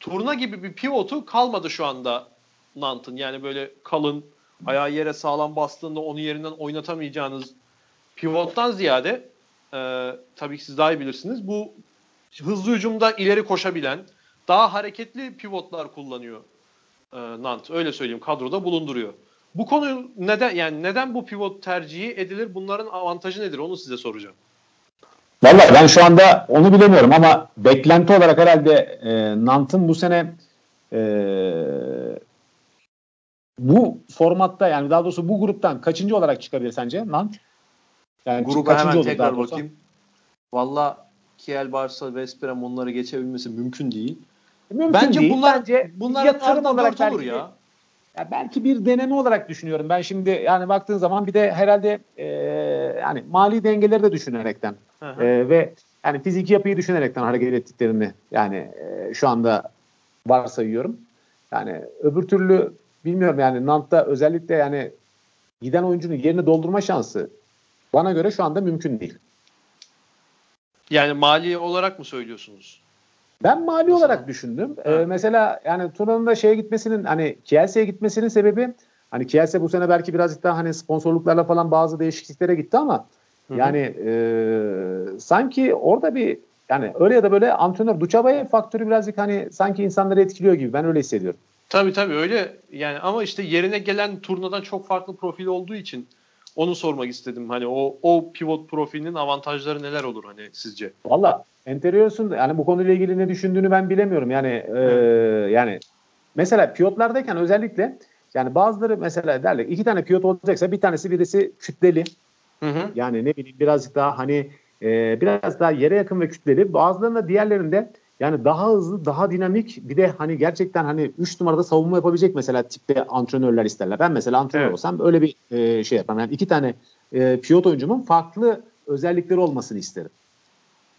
turna gibi bir pivotu kalmadı şu anda Nant'ın. Yani böyle kalın, ayağı yere sağlam bastığında onu yerinden oynatamayacağınız pivottan ziyade e, tabii ki siz daha iyi bilirsiniz. Bu hızlı hücumda ileri koşabilen, daha hareketli pivotlar kullanıyor e, Nant. Öyle söyleyeyim kadroda bulunduruyor. Bu konu neden yani neden bu pivot tercihi edilir? Bunların avantajı nedir? Onu size soracağım. Vallahi ben şu anda onu bilemiyorum ama beklenti olarak herhalde e, Nant'ın bu sene e, bu formatta yani daha doğrusu bu gruptan kaçıncı olarak çıkabilir sence Nant? Yani Gruba kaçıncı hemen tekrar bakayım. Valla Kiel, Barça, West Brom onları geçebilmesi mümkün değil. Mümkün bence değil. bunlar bence bunlar yatırım olarak olur ya. Ya belki bir deneme olarak düşünüyorum. Ben şimdi yani baktığın zaman bir de herhalde e, yani mali dengeleri de düşünerekten e, ve yani fiziki yapıyı düşünerekten hareket ettiklerini yani e, şu anda varsayıyorum. Yani öbür türlü bilmiyorum yani Nant'ta özellikle yani giden oyuncunun yerini doldurma şansı bana göre şu anda mümkün değil. Yani mali olarak mı söylüyorsunuz? Ben mali olarak düşündüm. Ee, mesela yani turnanın da şeye gitmesinin hani Kielce'ye gitmesinin sebebi hani Kielse bu sene belki birazcık daha hani sponsorluklarla falan bazı değişikliklere gitti ama Hı-hı. yani e, sanki orada bir yani öyle ya da böyle antrenör Duçabay faktörü birazcık hani sanki insanları etkiliyor gibi ben öyle hissediyorum. Tabii tabii öyle yani ama işte yerine gelen turnadan çok farklı profil olduğu için onu sormak istedim. Hani o o pivot profilinin avantajları neler olur hani sizce? Valla Enterios'un yani bu konuyla ilgili ne düşündüğünü ben bilemiyorum. Yani e, yani mesela pivotlardayken özellikle yani bazıları mesela derler iki tane pivot olacaksa bir tanesi birisi kütleli. Hı hı. Yani ne bileyim birazcık daha hani e, biraz daha yere yakın ve kütleli. Bazılarında diğerlerinde yani daha hızlı, daha dinamik bir de hani gerçekten hani 3 numarada savunma yapabilecek mesela tipte antrenörler isterler. Ben mesela antrenör evet. olsam öyle bir e, şey yaparım. Yani iki tane e, pivot oyuncumun farklı özellikleri olmasını isterim.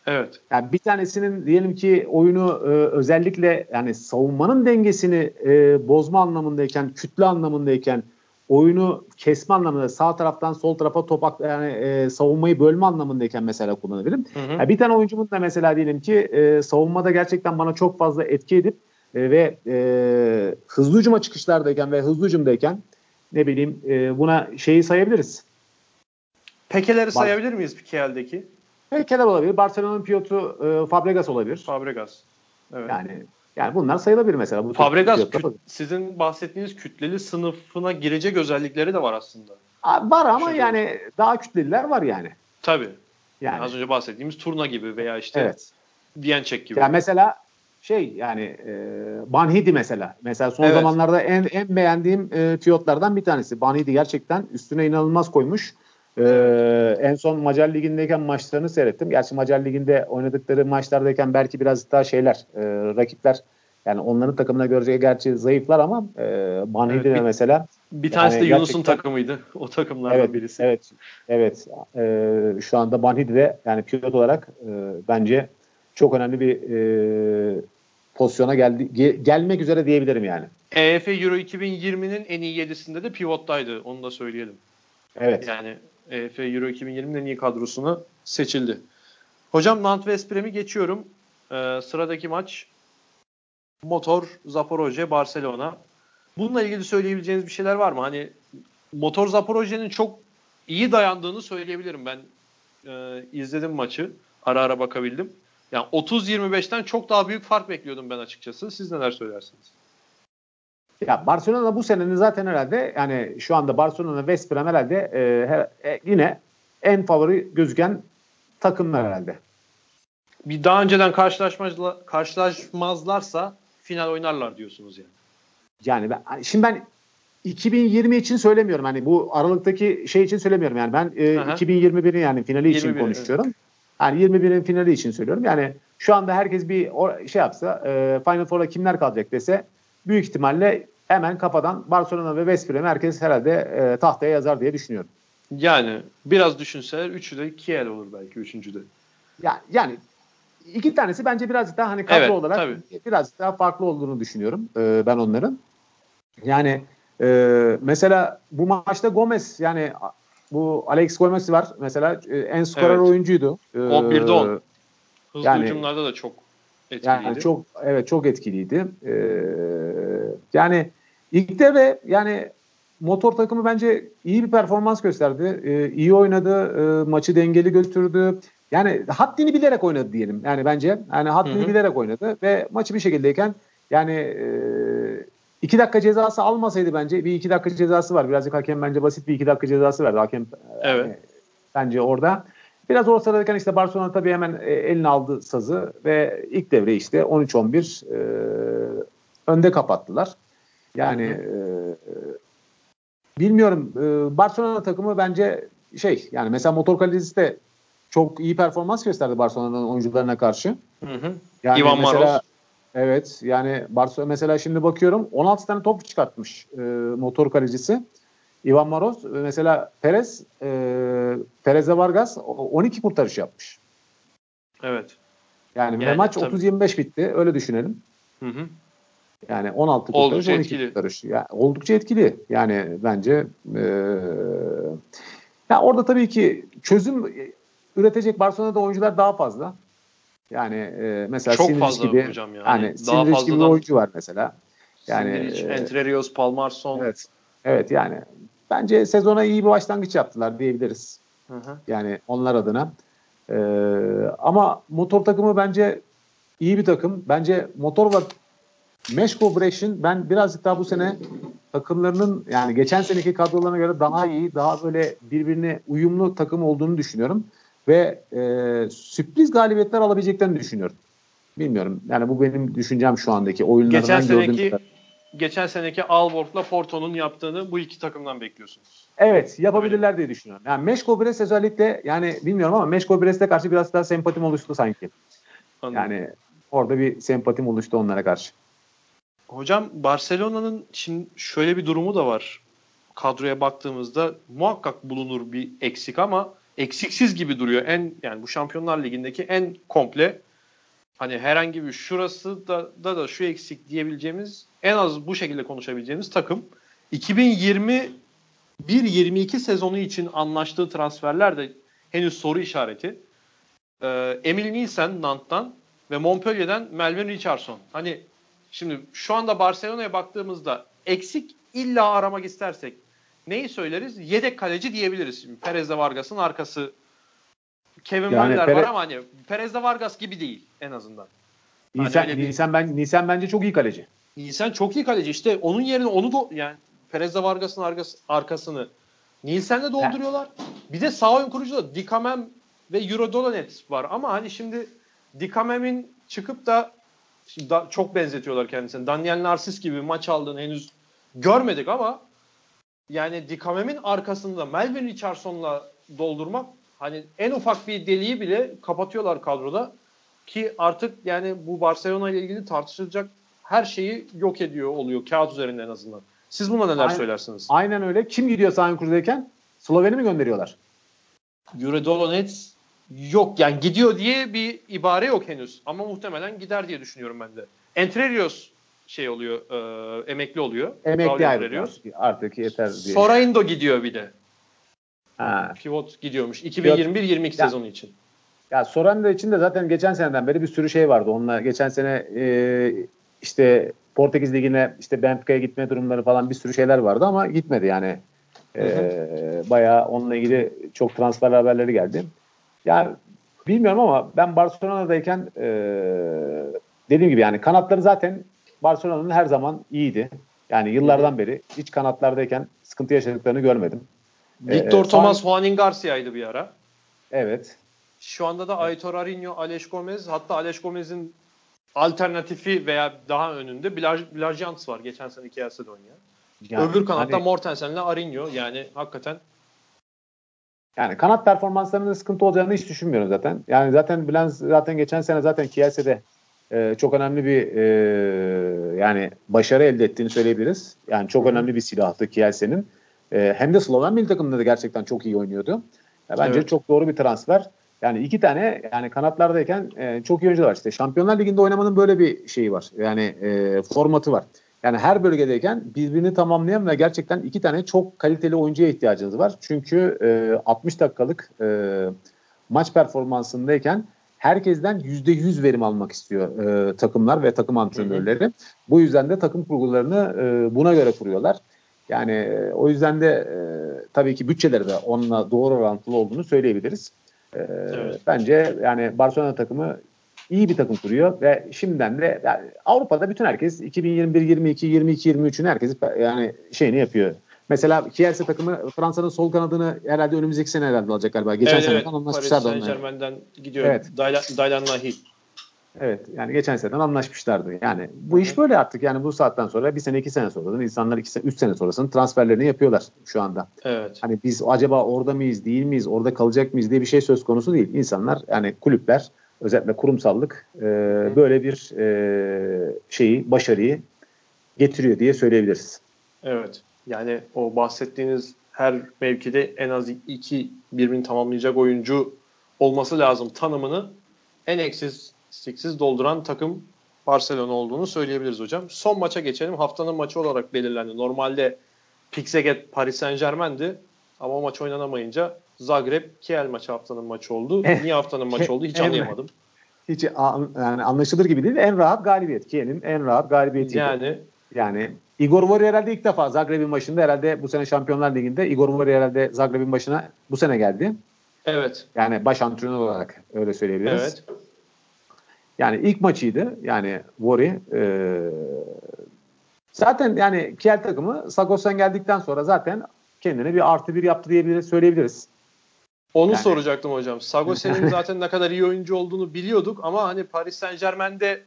Evet. Yani bir tanesinin diyelim ki oyunu e, özellikle yani savunmanın dengesini e, bozma anlamındayken, kütle anlamındayken oyunu kesme anlamında sağ taraftan sol tarafa topak yani e, savunmayı bölme anlamındayken mesela kullanabilirim. Hı hı. Yani bir tane oyuncumun da mesela diyelim ki e, savunmada gerçekten bana çok fazla etki edip e, ve e, hızlı hücuma çıkışlardayken ve hızlı hücumdayken ne bileyim e, buna şeyi sayabiliriz. Pekeleri Bar- sayabilir miyiz Kiel'deki? Pekeler olabilir. Barcelona'nın pilotu e, Fabregas olabilir. Fabregas. Evet. Yani yani bunlar sayılabilir mesela. Bu Fabregas küt, sizin bahsettiğiniz kütleli sınıfına girecek özellikleri de var aslında. Var ama Şöyle yani daha kütleliler var yani. Tabii. Yani. Az önce bahsettiğimiz turna gibi veya işte evet. Viyançek gibi. Yani mesela şey yani e, Banhidi mesela. Mesela son evet. zamanlarda en en beğendiğim e, fiyotlardan bir tanesi. Banhidi gerçekten üstüne inanılmaz koymuş. Ee, en son Macar Ligi'ndeyken maçlarını seyrettim. Gerçi Macar Ligi'nde oynadıkları maçlardayken belki biraz daha şeyler, e, rakipler yani onların takımına göre gerçi zayıflar ama e, Banhidi evet, mesela bir tanesi yani de Yunus'un takımıydı. O takımlardan evet, birisi. Evet. Evet. E, şu anda Banhidi de yani pilot olarak e, bence çok önemli bir e, pozisyona geldi ge, gelmek üzere diyebilirim yani. EF Euro 2020'nin en iyi yedisinde de pivottaydı. Onu da söyleyelim. Evet. Yani EF Euro 2020'nin en iyi kadrosuna seçildi. Hocam Nant Vesprem'i geçiyorum. Ee, sıradaki maç Motor Zaporojye Barcelona. Bununla ilgili söyleyebileceğiniz bir şeyler var mı? Hani Motor Zaporojye'nin çok iyi dayandığını söyleyebilirim. Ben e, izledim maçı. Ara ara bakabildim. Yani 30-25'ten çok daha büyük fark bekliyordum ben açıkçası. Siz neler söylersiniz? Ya Barcelona bu senenin zaten herhalde yani şu anda Barcelona West Brom herhalde e, e, yine en favori gözüken takımlar herhalde. Bir daha önceden karşılaşmazlar, karşılaşmazlarsa final oynarlar diyorsunuz yani. Yani ben, hani şimdi ben 2020 için söylemiyorum. Hani bu aralıktaki şey için söylemiyorum. Yani ben e, 2021'in yani finali için 21, konuşuyorum. Evet. Yani 21'in finali için söylüyorum. Yani şu anda herkes bir şey yapsa e, Final Four'da kimler kalacak dese büyük ihtimalle hemen kafadan Barcelona ve West Brom herkes herhalde e, tahtaya yazar diye düşünüyorum. Yani biraz düşünseler üçü de Kiel olur belki üçüncü de. Yani, yani iki tanesi bence biraz daha hani kadro evet, olarak tabii. biraz daha farklı olduğunu düşünüyorum e, ben onların. Yani e, mesela bu maçta Gomez yani bu Alex Gomez var mesela e, en skorer evet. oyuncuydu. E, 11'de 10. Hızlı yani, hücumlarda da çok etkiliydi. Yani çok evet çok etkiliydi. Ee, yani ilk devre yani motor takımı bence iyi bir performans gösterdi. Ee, iyi oynadı. E, maçı dengeli götürdü. Yani haddini bilerek oynadı diyelim. Yani bence yani haddini hı hı. bilerek oynadı ve maçı bir şekildeyken yani e, iki dakika cezası almasaydı bence bir iki dakika cezası var. Birazcık hakem bence basit bir iki dakika cezası verdi. Hakem evet. Yani, bence orada. Biraz o sıradayken işte Barcelona tabii hemen e, eline aldı sazı ve ilk devre işte 13-11 e, önde kapattılar. Yani e, bilmiyorum e, Barcelona takımı bence şey yani mesela motor kalitesi de çok iyi performans gösterdi Barcelona'nın oyuncularına karşı. Hı hı. Yani Ivan mesela, Maros. Evet yani Barcelona mesela şimdi bakıyorum 16 tane top çıkartmış e, motor kalecisi. Ivan Maros mesela Perez e, Perez'e Vargas 12 kurtarış yapmış. Evet. Yani, yani maç 30-25 bitti. Öyle düşünelim. Hı hı. Yani 16 kurtarış, oldukça 12 etkili. kurtarış. Yani oldukça etkili. Yani bence e, ya orada tabii ki çözüm üretecek Barcelona'da oyuncular daha fazla. Yani e, mesela Çok Siniric fazla gibi hocam yani. yani daha Siniric gibi bir oyuncu var mesela. Yani Siniric, e, Entrerios, Palmarson. Evet. Evet yani bence sezona iyi bir başlangıç yaptılar diyebiliriz. Hı hı. Yani onlar adına. Ee, ama motor takımı bence iyi bir takım. Bence motor Mesh Corporation ben birazcık daha bu sene takımlarının yani geçen seneki kadrolarına göre daha iyi, daha böyle birbirine uyumlu takım olduğunu düşünüyorum. Ve e, sürpriz galibiyetler alabileceklerini düşünüyorum. Bilmiyorum. Yani bu benim düşüncem şu andaki oyunlardan geçen seneki, gördüğüm. Geçen seneki Alborg'la Porto'nun yaptığını bu iki takımdan bekliyorsunuz. Evet yapabilirler Öyle. diye düşünüyorum. Yani Meşko Bres özellikle yani bilmiyorum ama Meşko Bres'e karşı biraz daha sempatim oluştu sanki. Anladım. Yani orada bir sempatim oluştu onlara karşı. Hocam Barcelona'nın şimdi şöyle bir durumu da var. Kadroya baktığımızda muhakkak bulunur bir eksik ama eksiksiz gibi duruyor. En yani bu Şampiyonlar Ligi'ndeki en komple hani herhangi bir şurası da, da da şu eksik diyebileceğimiz en az bu şekilde konuşabileceğimiz takım 2021-22 sezonu için anlaştığı transferler de henüz soru işareti. Ee, Emil Nielsen Nant'tan ve Montpellier'den Melvin Richardson. Hani şimdi şu anda Barcelona'ya baktığımızda eksik illa aramak istersek neyi söyleriz? Yedek kaleci diyebiliriz. Şimdi Perez de Vargas'ın arkası Kevin yani Müller Pere... var ama hani Perez de Vargas gibi değil en azından. Nisan, hani bir... Nisan, ben, Nisan bence çok iyi kaleci. Nisan çok iyi kaleci. İşte onun yerine onu da yani Perez de Vargas'ın arkası, arkasını Nielsen'le dolduruyorlar. Bir de sağ oyun kurucu da Dikamem ve Eurodolanet var ama hani şimdi Dikamem'in çıkıp da, da çok benzetiyorlar kendisini. Daniel Narsis gibi maç aldığını henüz görmedik ama yani Dikamem'in arkasında Melvin Richardson'la doldurmak hani en ufak bir deliği bile kapatıyorlar kadroda ki artık yani bu Barcelona ile ilgili tartışılacak her şeyi yok ediyor oluyor kağıt üzerinde en azından. Siz buna neler aynen, söylersiniz? Aynen öyle. Kim gidiyor Sahim Kuru'dayken? Sloveni mi gönderiyorlar? Eurodolonets yok. Yani gidiyor diye bir ibare yok henüz. Ama muhtemelen gider diye düşünüyorum ben de. Entrerios şey oluyor, e, emekli oluyor. Emekli ayrılıyor. Artık yeter diye. Soraindo gidiyor bir de. Ha. Pivot gidiyormuş. 2021-22 sezonu için. Ya Soraindo için de zaten geçen seneden beri bir sürü şey vardı. Onunla geçen sene e, işte Portekiz Ligi'ne işte Benfica'ya gitme durumları falan bir sürü şeyler vardı ama gitmedi yani. E, bayağı onunla ilgili çok transfer haberleri geldi. Ya bilmiyorum ama ben Barcelona'dayken e, dediğim gibi yani kanatları zaten Barcelona'nın her zaman iyiydi. Yani yıllardan beri hiç kanatlardayken sıkıntı yaşadıklarını görmedim. Victor ee, Thomas, son... Juanin Garcia'ydı bir ara. Evet. Şu anda da Aitor Arinho, Alex Gomez hatta Alex Gomez'in alternatifi veya daha önünde Blajans var. Geçen sene Kielce'de oynayan. Yani, Öbür kanatta hani, Mortensen'le Arinho yani hakikaten yani kanat performanslarında sıkıntı olacağını hiç düşünmüyorum zaten. Yani zaten Bilen zaten geçen sene zaten Kielce'de e, çok önemli bir e, yani başarı elde ettiğini söyleyebiliriz. Yani çok önemli bir silahtı Kielce'nin. E, hem de Sloven milli takımında da gerçekten çok iyi oynuyordu. Ya bence evet. çok doğru bir transfer. Yani iki tane yani kanatlardayken e, çok iyi oyuncular var. İşte Şampiyonlar Ligi'nde oynamanın böyle bir şeyi var. Yani e, formatı var. Yani her bölgedeyken birbirini tamamlayan ve gerçekten iki tane çok kaliteli oyuncuya ihtiyacınız var. Çünkü e, 60 dakikalık e, maç performansındayken herkesten %100 verim almak istiyor e, takımlar ve takım antrenörleri. Bu yüzden de takım kurgularını e, buna göre kuruyorlar. Yani e, o yüzden de e, tabii ki bütçeleri de onunla doğru orantılı olduğunu söyleyebiliriz. E, evet. Bence yani Barcelona takımı iyi bir takım kuruyor ve şimdiden de yani Avrupa'da bütün herkes 2021, 22, 22, 23'ün herkes yani şeyini yapıyor. Mesela Kielse takımı Fransa'nın sol kanadını herhalde önümüzdeki sene herhalde alacak galiba. Geçen evet, sene evet. anlaşmışlardı Paris Saint Germain'den gidiyor. Evet. Daylan. Evet yani geçen seneden anlaşmışlardı. Yani bu iş böyle artık yani bu saatten sonra bir sene iki sene sonra insanlar iki sene, üç sene sonrasının transferlerini yapıyorlar şu anda. Evet. Hani biz acaba orada mıyız değil miyiz orada kalacak mıyız diye bir şey söz konusu değil. İnsanlar yani kulüpler özellikle kurumsallık e, böyle bir e, şeyi başarıyı getiriyor diye söyleyebiliriz. Evet. Yani o bahsettiğiniz her mevkide en az iki birbirini tamamlayacak oyuncu olması lazım tanımını en eksiz istiksiz dolduran takım Barcelona olduğunu söyleyebiliriz hocam. Son maça geçelim. Haftanın maçı olarak belirlendi. Normalde Pixeget Paris Saint Germain'di ama o maç oynanamayınca Zagreb Kiel maçı haftanın maçı oldu. Eh, Niye haftanın maçı oldu hiç anlayamadım. Hiç yani anlaşılır gibi değil. En rahat galibiyet. Kiel'in en rahat galibiyeti. Yani yani Igor Mori herhalde ilk defa Zagreb'in başında herhalde bu sene Şampiyonlar Ligi'nde Igor Mori herhalde Zagreb'in başına bu sene geldi. Evet. Yani baş antrenör olarak öyle söyleyebiliriz. Evet. Yani ilk maçıydı. Yani Mori e, zaten yani Kiel takımı Sagosen geldikten sonra zaten kendine bir artı bir yaptı diyebiliriz, söyleyebiliriz. Onu yani. soracaktım hocam. Sagosen'in zaten ne kadar iyi oyuncu olduğunu biliyorduk ama hani Paris Saint Germain'de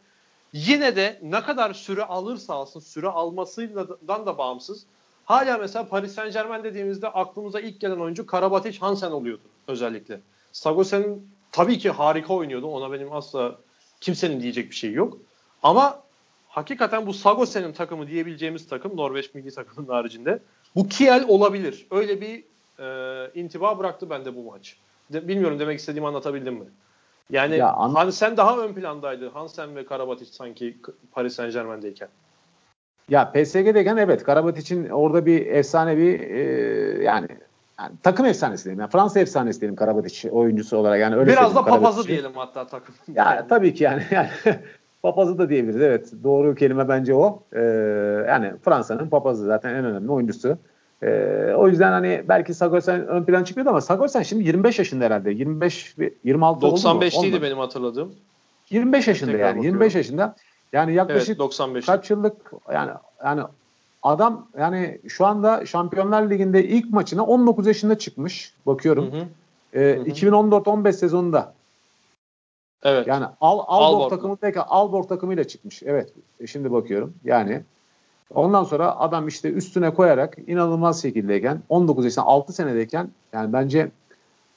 Yine de ne kadar süre alırsa alsın süre almasından da bağımsız. Hala mesela Paris Saint Germain dediğimizde aklımıza ilk gelen oyuncu Karabatic Hansen oluyordu özellikle. Sagosen tabii ki harika oynuyordu. Ona benim asla kimsenin diyecek bir şey yok. Ama hakikaten bu Sagosen'in takımı diyebileceğimiz takım Norveç milli takımının haricinde bu Kiel olabilir. Öyle bir e, intiba bıraktı bende bu maç. De, bilmiyorum demek istediğimi anlatabildim mi? Yani ya, an- Hansen daha ön plandaydı. Hansen ve Karabatic sanki Paris Saint Germain'deyken. Ya PSG'deyken evet Karabatic'in orada bir efsane bir e, yani, yani takım efsanesi diyelim. Yani Fransa efsanesi diyelim Karabatic oyuncusu olarak. Yani öyle Biraz da papazı diyelim hatta takım. Ya yani. tabii ki yani. yani papazı da diyebiliriz evet. Doğru kelime bence o. Ee, yani Fransa'nın papazı zaten en önemli oyuncusu. Ee, o yüzden hani belki Sagosen ön plan çıkıyordu ama Sagosen şimdi 25 yaşında herhalde. 25 26 95 oldu mu? benim hatırladığım. 25 yaşında Tekrar yani. Bakıyorum. 25 yaşında. Yani yaklaşık evet, 95. kaç yıllık yani yani adam yani şu anda Şampiyonlar Ligi'nde ilk maçına 19 yaşında çıkmış. Bakıyorum. Hı hı. Ee, 2014-15 sezonunda. Evet. Yani Al Alborg, Alborg takımındayken Alborg takımıyla çıkmış. Evet. E, şimdi bakıyorum. Yani Ondan sonra adam işte üstüne koyarak inanılmaz şekildeyken 19 yaşında 6 senedeyken yani bence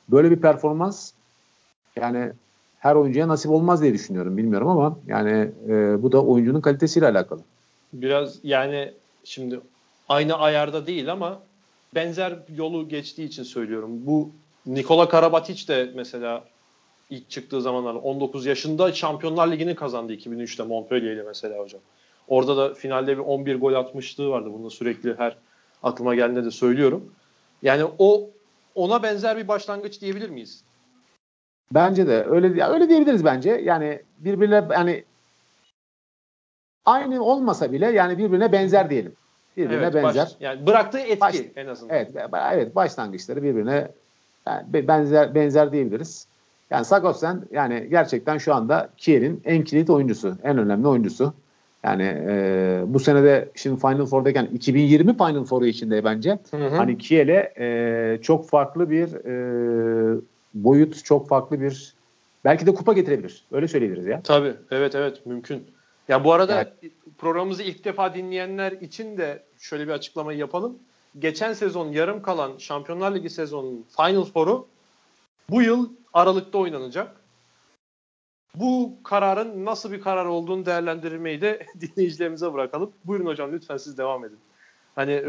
böyle bir performans yani her oyuncuya nasip olmaz diye düşünüyorum. Bilmiyorum ama yani e, bu da oyuncunun kalitesiyle alakalı. Biraz yani şimdi aynı ayarda değil ama benzer yolu geçtiği için söylüyorum. Bu Nikola Karabatic de mesela ilk çıktığı zamanlar 19 yaşında Şampiyonlar Ligi'ni kazandı 2003'te Montpellier ile mesela hocam. Orada da finalde bir 11 gol atmışlığı vardı. Bunu sürekli her aklıma geldiğinde de söylüyorum. Yani o ona benzer bir başlangıç diyebilir miyiz? Bence de öyle öyle diyebiliriz bence. Yani birbirine yani aynı olmasa bile yani birbirine benzer diyelim. Birbirine evet, benzer. Baş, yani bıraktığı etki baş, en azından. Evet, evet başlangıçları birbirine yani benzer benzer diyebiliriz. Yani Sagosen yani gerçekten şu anda Kiel'in en kilit oyuncusu, en önemli oyuncusu. Yani e, bu senede şimdi Final Four'dayken 2020 Final Four'u içinde bence hı hı. hani Kiel'e e, çok farklı bir e, boyut, çok farklı bir belki de kupa getirebilir. Öyle söyleyebiliriz ya. Tabii. Evet evet mümkün. Ya bu arada evet. programımızı ilk defa dinleyenler için de şöyle bir açıklamayı yapalım. Geçen sezon yarım kalan Şampiyonlar Ligi sezonunun Final Four'u bu yıl Aralık'ta oynanacak. Bu kararın nasıl bir karar olduğunu değerlendirmeyi de dinleyicilerimize bırakalım. Buyurun hocam lütfen siz devam edin. Hani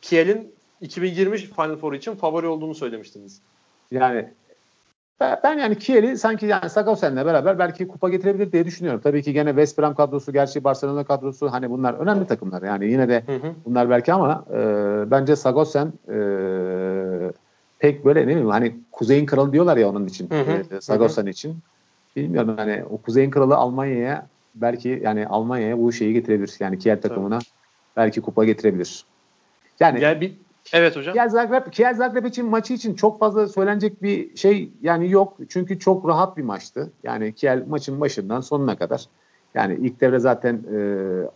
Kiel'in 2020 Final Four için favori olduğunu söylemiştiniz. Yani ben yani Kiel'i sanki yani Sagosen'le beraber belki kupa getirebilir diye düşünüyorum. Tabii ki gene West Brom kadrosu, gerçi Barcelona kadrosu hani bunlar önemli takımlar. Yani yine de hı hı. bunlar belki ama e, bence Sagosen e, pek böyle ne bileyim hani Kuzey'in kralı diyorlar ya onun için. Hı hı. E, hı. için. bilmiyorum hani o Kuzey'in kralı Almanya'ya belki yani Almanya'ya bu şeyi getirebilir. Yani Kiel takımına Tabii. belki kupa getirebilir. Yani, yani bir Evet hocam. Kiel Zagreb, Kiel Zagreb için maçı için çok fazla söylenecek bir şey yani yok. Çünkü çok rahat bir maçtı. Yani Kiel maçın başından sonuna kadar. Yani ilk devre zaten e,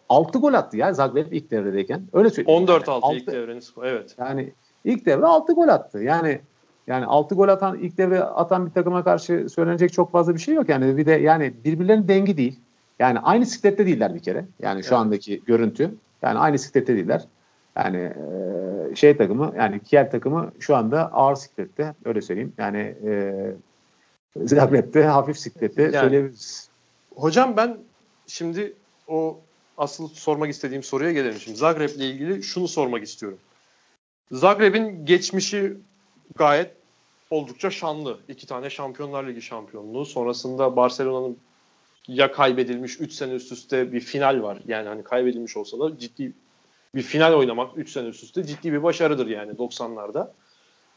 6 gol attı ya Zagreb ilk devredeyken. Öyle söyleyeyim. 14-6 yani. ilk devrenin skoru. Evet. Yani ilk devre 6 gol attı. Yani yani 6 gol atan ilk devre atan bir takıma karşı söylenecek çok fazla bir şey yok. Yani bir de yani birbirlerinin dengi değil. Yani aynı siklette değiller bir kere. Yani şu evet. andaki görüntü. Yani aynı siklette değiller. Yani şey takımı yani Kiel takımı şu anda ağır siklette öyle söyleyeyim. Yani e, Zagreb'de hafif siklette yani, söyleyebiliriz. Hocam ben şimdi o asıl sormak istediğim soruya gelelim. Şimdi Zagreb'le ilgili şunu sormak istiyorum. Zagreb'in geçmişi gayet oldukça şanlı. İki tane Şampiyonlar Ligi şampiyonluğu. Sonrasında Barcelona'nın ya kaybedilmiş 3 sene üst üste bir final var. Yani hani kaybedilmiş olsa da ciddi bir final oynamak 3 sene üst üste ciddi bir başarıdır yani 90'larda.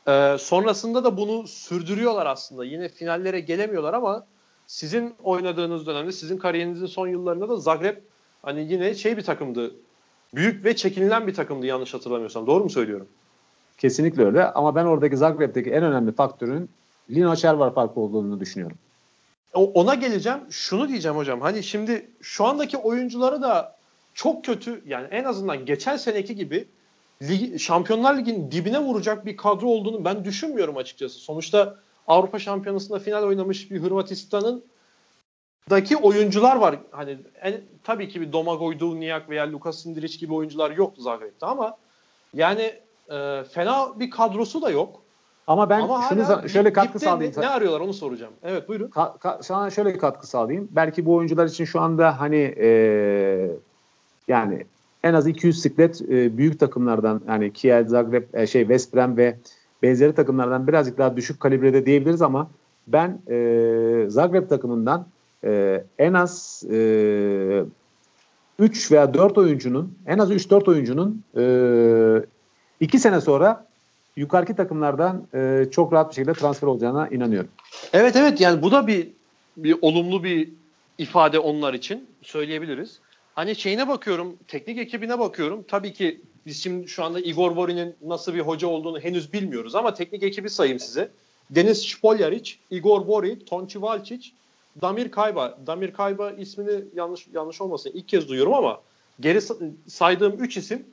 Ee, sonrasında da bunu sürdürüyorlar aslında. Yine finallere gelemiyorlar ama sizin oynadığınız dönemde, sizin kariyerinizin son yıllarında da Zagreb hani yine şey bir takımdı. Büyük ve çekinilen bir takımdı yanlış hatırlamıyorsam. Doğru mu söylüyorum? Kesinlikle öyle ama ben oradaki Zagreb'deki en önemli faktörün Lino Çervar farkı olduğunu düşünüyorum. Ona geleceğim. Şunu diyeceğim hocam. Hani şimdi şu andaki oyuncuları da çok kötü yani en azından geçen seneki gibi Lig, Şampiyonlar Ligi'nin dibine vuracak bir kadro olduğunu ben düşünmüyorum açıkçası. Sonuçta Avrupa Şampiyonası'nda final oynamış bir Hırvatistan'ın daki oyuncular var. Hani en, tabii ki bir Domagoj Duvnjak veya Lukas Indiric gibi oyuncular yok Zagreb'de ama yani e, fena bir kadrosu da yok. Ama ben Ama şunu şöyle katkı sağlayayım. Ne, arıyorlar onu soracağım. Evet buyurun. Ka, ka, sana şöyle katkı sağlayayım. Belki bu oyuncular için şu anda hani e, yani en az 200 siklet e, büyük takımlardan yani Kiel, Zagreb, e, şey West Brom ve benzeri takımlardan birazcık daha düşük kalibrede diyebiliriz ama ben e, Zagreb takımından e, en az e, 3 veya 4 oyuncunun en az 3-4 oyuncunun e, 2 sene sonra yukarıki takımlardan e, çok rahat bir şekilde transfer olacağına inanıyorum. Evet evet yani bu da bir bir olumlu bir ifade onlar için söyleyebiliriz. Hani şeyine bakıyorum, teknik ekibine bakıyorum. Tabii ki biz şimdi şu anda Igor Borin'in nasıl bir hoca olduğunu henüz bilmiyoruz ama teknik ekibi sayayım size. Deniz Špoljarić, Igor Bori, Tonči Valčić, Damir Kayba. Damir Kayba ismini yanlış yanlış olmasın ilk kez duyuyorum ama geri saydığım 3 isim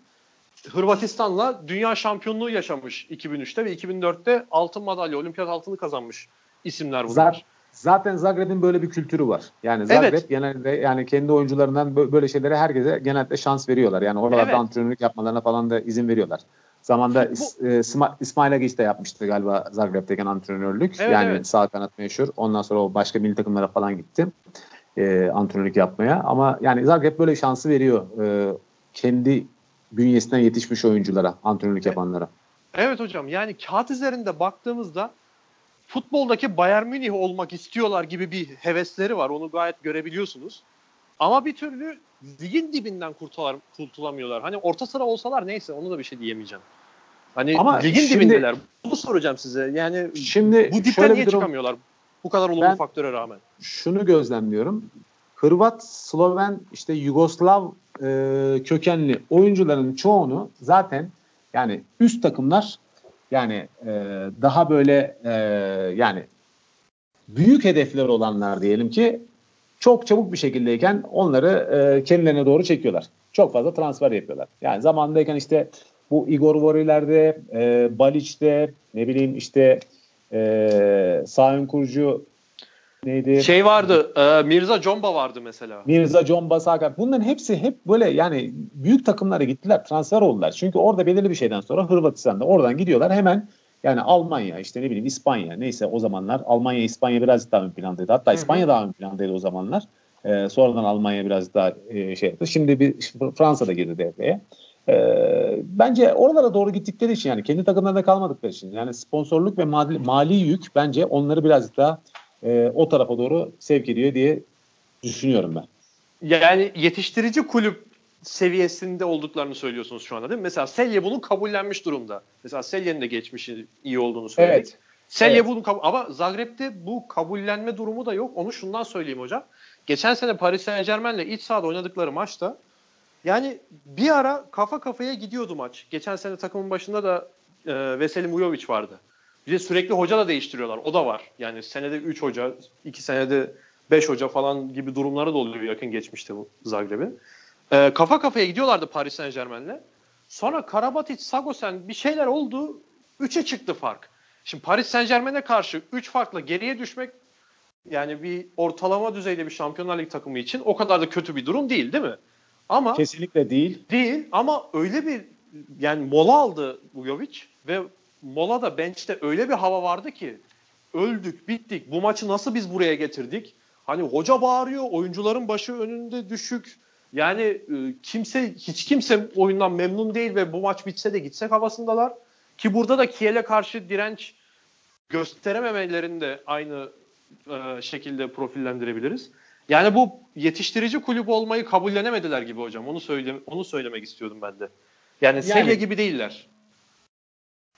Hırvatistan'la dünya şampiyonluğu yaşamış 2003'te ve 2004'te altın madalya, olimpiyat altını kazanmış isimler bunlar. Zaten, Zagreb'in böyle bir kültürü var. Yani Zagreb evet. genelde yani kendi oyuncularından böyle şeylere herkese genelde şans veriyorlar. Yani oralarda evet. antrenörlük yapmalarına falan da izin veriyorlar. Zamanda Bu, e, İsmail Agiç de yapmıştı galiba Zagreb'teki antrenörlük. Evet, yani evet. sağ kanat meşhur. Ondan sonra o başka milli takımlara falan gitti. E, antrenörlük yapmaya. Ama yani Zagreb böyle şansı veriyor. E, kendi bünyesinden yetişmiş oyunculara, antrenörlük yapanlara. Evet hocam yani kağıt üzerinde baktığımızda futboldaki Bayern Münih olmak istiyorlar gibi bir hevesleri var. Onu gayet görebiliyorsunuz. Ama bir türlü ligin dibinden kurtular, kurtulamıyorlar. Hani orta sıra olsalar neyse onu da bir şey diyemeyeceğim. Hani Ama ligin şimdi, dibindeler. Bunu soracağım size. Yani şimdi bu dipten niye durum, çıkamıyorlar? Bu kadar olumlu faktöre rağmen. Şunu gözlemliyorum. Hırvat, Sloven, işte Yugoslav e, kökenli oyuncuların çoğunu zaten yani üst takımlar yani e, daha böyle e, yani büyük hedefler olanlar diyelim ki çok çabuk bir şekildeyken onları e, kendilerine doğru çekiyorlar. Çok fazla transfer yapıyorlar. Yani zamandayken işte bu Igor Voriler'de, e, Balic'de, ne bileyim işte e, Sayın Kurucu neydi? Şey vardı, e, Mirza Comba vardı mesela. Mirza Comba, Sakat. Bunların hepsi hep böyle yani büyük takımlara gittiler, transfer oldular. Çünkü orada belirli bir şeyden sonra Hırvatistan'da oradan gidiyorlar hemen yani Almanya işte ne bileyim İspanya neyse o zamanlar Almanya İspanya biraz daha ön plandaydı. Hatta İspanya daha ön plandaydı o zamanlar. Ee, sonradan Almanya biraz daha e, şey yaptı. Şimdi bir Fransa da girdi devreye. Ee, bence oralara doğru gittikleri için yani kendi takımlarında kalmadıkları için yani sponsorluk ve mali, mali yük bence onları birazcık daha e, o tarafa doğru sevk ediyor diye düşünüyorum ben. Yani yetiştirici kulüp seviyesinde olduklarını söylüyorsunuz şu anda değil mi? Mesela Selye bunu kabullenmiş durumda. Mesela Selye'nin de geçmişi iyi olduğunu söyledik. Evet. Selye evet. bunu kabul ama Zagreb'de bu kabullenme durumu da yok. Onu şundan söyleyeyim hocam. Geçen sene Paris Saint Germain'le iç sahada oynadıkları maçta yani bir ara kafa kafaya gidiyordu maç. Geçen sene takımın başında da e, Veselin Vujovic vardı. Bir de sürekli hoca da değiştiriyorlar. O da var. Yani senede 3 hoca, 2 senede 5 hoca falan gibi durumları da oluyor yakın geçmişte bu Zagreb'in. E, kafa kafaya gidiyorlardı Paris Saint Germain'le. Sonra Karabatic, Sagosen bir şeyler oldu. 3'e çıktı fark. Şimdi Paris Saint Germain'e karşı 3 farkla geriye düşmek yani bir ortalama düzeyde bir Şampiyonlar Ligi takımı için o kadar da kötü bir durum değil değil mi? Ama kesinlikle değil. Değil ama öyle bir yani mola aldı Vujovic ve molada bench'te öyle bir hava vardı ki öldük, bittik. Bu maçı nasıl biz buraya getirdik? Hani hoca bağırıyor, oyuncuların başı önünde düşük. Yani e, kimse hiç kimse oyundan memnun değil ve bu maç bitse de gitsek havasındalar. Ki burada da Kiel'e karşı direnç gösterememelerini de aynı e, şekilde profillendirebiliriz. Yani bu yetiştirici kulüp olmayı kabullenemediler gibi hocam. Onu söyle onu söylemek istiyordum ben de. Yani, yani Selye gibi değiller.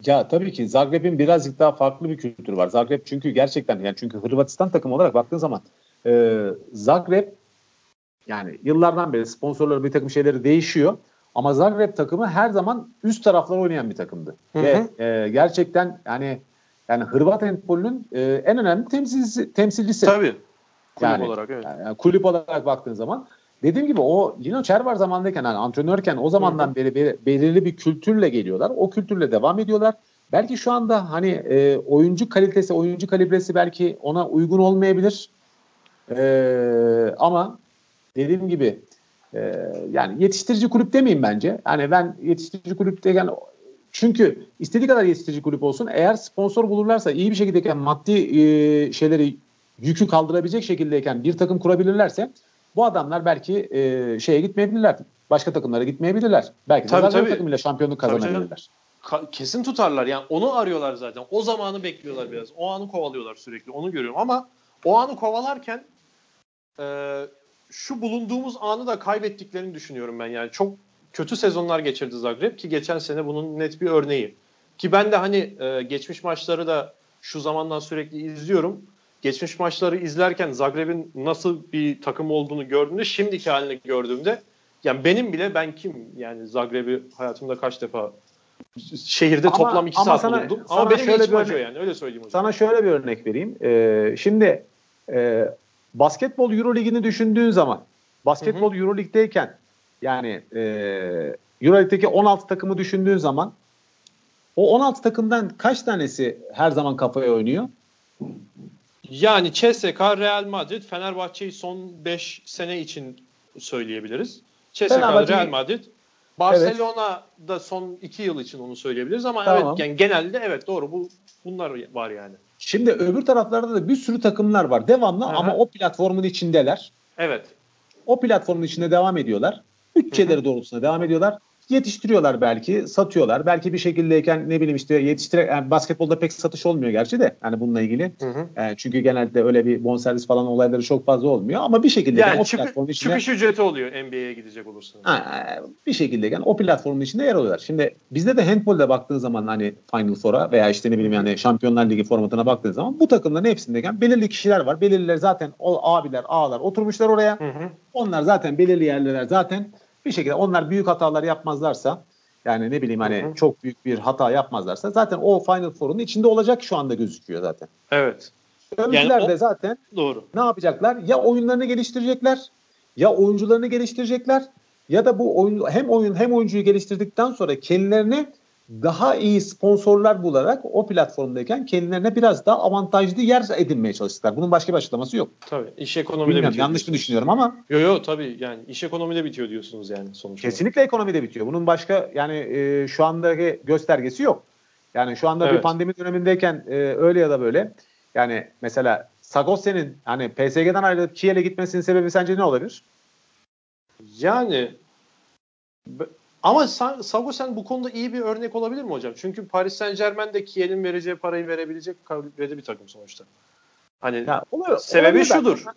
Ya tabii ki Zagreb'in birazcık daha farklı bir kültürü var. Zagreb çünkü gerçekten yani çünkü Hırvatistan takımı olarak baktığın zaman e, Zagreb yani yıllardan beri sponsorları bir takım şeyleri değişiyor. Ama Zagreb takımı her zaman üst taraflara oynayan bir takımdı. Hı hı. Ve e, gerçekten yani yani Hırvat handbolünün e, en önemli temsilcisi. temsilcisi. Tabii. Kulüp yani, olarak evet. Yani, kulüp olarak baktığın zaman dediğim gibi o Lino Çervar zamandayken yani antrenörken o zamandan beri, belirli bir kültürle geliyorlar. O kültürle devam ediyorlar. Belki şu anda hani e, oyuncu kalitesi, oyuncu kalibresi belki ona uygun olmayabilir. E, ama dediğim gibi e, yani yetiştirici kulüp demeyeyim bence. Yani ben yetiştirici kulüp yani çünkü istediği kadar yetiştirici kulüp olsun eğer sponsor bulurlarsa iyi bir şekilde maddi e, şeyleri yükü kaldırabilecek şekildeyken bir takım kurabilirlerse bu adamlar belki e, şeye gitmeyebilirler. Başka takımlara gitmeyebilirler. Belki tabii, de tabii. takımıyla şampiyonluk kazanabilirler. Ka- kesin tutarlar. Yani onu arıyorlar zaten. O zamanı bekliyorlar biraz. O anı kovalıyorlar sürekli. Onu görüyorum ama o anı kovalarken e, şu bulunduğumuz anı da kaybettiklerini düşünüyorum ben. Yani çok kötü sezonlar geçirdi Zagreb ki geçen sene bunun net bir örneği. Ki ben de hani e, geçmiş maçları da şu zamandan sürekli izliyorum geçmiş maçları izlerken Zagreb'in nasıl bir takım olduğunu gördüğümde şimdiki halini gördüğümde yani benim bile ben kim yani Zagreb'i hayatımda kaç defa şehirde ama, toplam 2 saat sana, bulundum. Ama benim şöyle bir örnek, yani öyle söyleyeyim hocam. Sana şöyle bir örnek vereyim. Ee, şimdi e, basketbol Euroligi'ni düşündüğün zaman basketbol Euroleague'deyken yani e, Euroleague'deki 16 takımı düşündüğün zaman o 16 takımdan kaç tanesi her zaman kafaya oynuyor? Yani CSK, Real Madrid, Fenerbahçe'yi son 5 sene için söyleyebiliriz. CSK, Real Madrid, Barcelona evet. da son 2 yıl için onu söyleyebiliriz ama tamam. evet yani genelde evet doğru bu bunlar var yani. Şimdi öbür taraflarda da bir sürü takımlar var devamlı Aha. ama o platformun içindeler. Evet. O platformun içinde devam ediyorlar. Bütçeleri doğrultusunda devam ediyorlar yetiştiriyorlar belki, satıyorlar. Belki bir şekildeyken ne bileyim işte yetiştire yani basketbolda pek satış olmuyor gerçi de yani bununla ilgili. Hı hı. Yani çünkü genelde öyle bir bonservis falan olayları çok fazla olmuyor ama bir şekilde yani o çıkı, platformun içinde çıkış ücreti oluyor NBA'ye gidecek olursanız. Ha, bir şekilde yani o platformun içinde yer alıyorlar. Şimdi bizde de handbolda baktığın zaman hani Final Four'a veya işte ne bileyim yani Şampiyonlar Ligi formatına baktığın zaman bu takımların hepsindeyken belirli kişiler var. Belirliler zaten o abiler, ağalar oturmuşlar oraya. Hı hı. Onlar zaten belirli yerler zaten bir şekilde onlar büyük hatalar yapmazlarsa yani ne bileyim hani Hı-hı. çok büyük bir hata yapmazlarsa zaten o Final Four'un içinde olacak şu anda gözüküyor zaten. Evet. Öbürler yani de zaten doğru. ne yapacaklar? Ya oyunlarını geliştirecekler ya oyuncularını geliştirecekler ya da bu oyun hem oyun hem oyuncuyu geliştirdikten sonra kendilerini daha iyi sponsorlar bularak o platformdayken kendilerine biraz daha avantajlı yer edinmeye çalıştılar. Bunun başka bir açıklaması yok. Tabii. İş ekonomide bitiyor. Yanlış mı düşünüyorum ama. Yok yok tabii yani iş ekonomide bitiyor diyorsunuz yani sonuçta. Kesinlikle ekonomide bitiyor. Bunun başka yani e, şu andaki göstergesi yok. Yani şu anda evet. bir pandemi dönemindeyken e, öyle ya da böyle yani mesela Sagosse'nin hani PSG'den ayrılıp Kiel'e gitmesinin sebebi sence ne olabilir? Yani ama Sagosen bu konuda iyi bir örnek olabilir mi hocam? Çünkü Paris Saint Germain de Kiel'in vereceği parayı verebilecek kalibrede bir takım sonuçta. Hani ya, olur, sebebi olabilir şudur. Ben.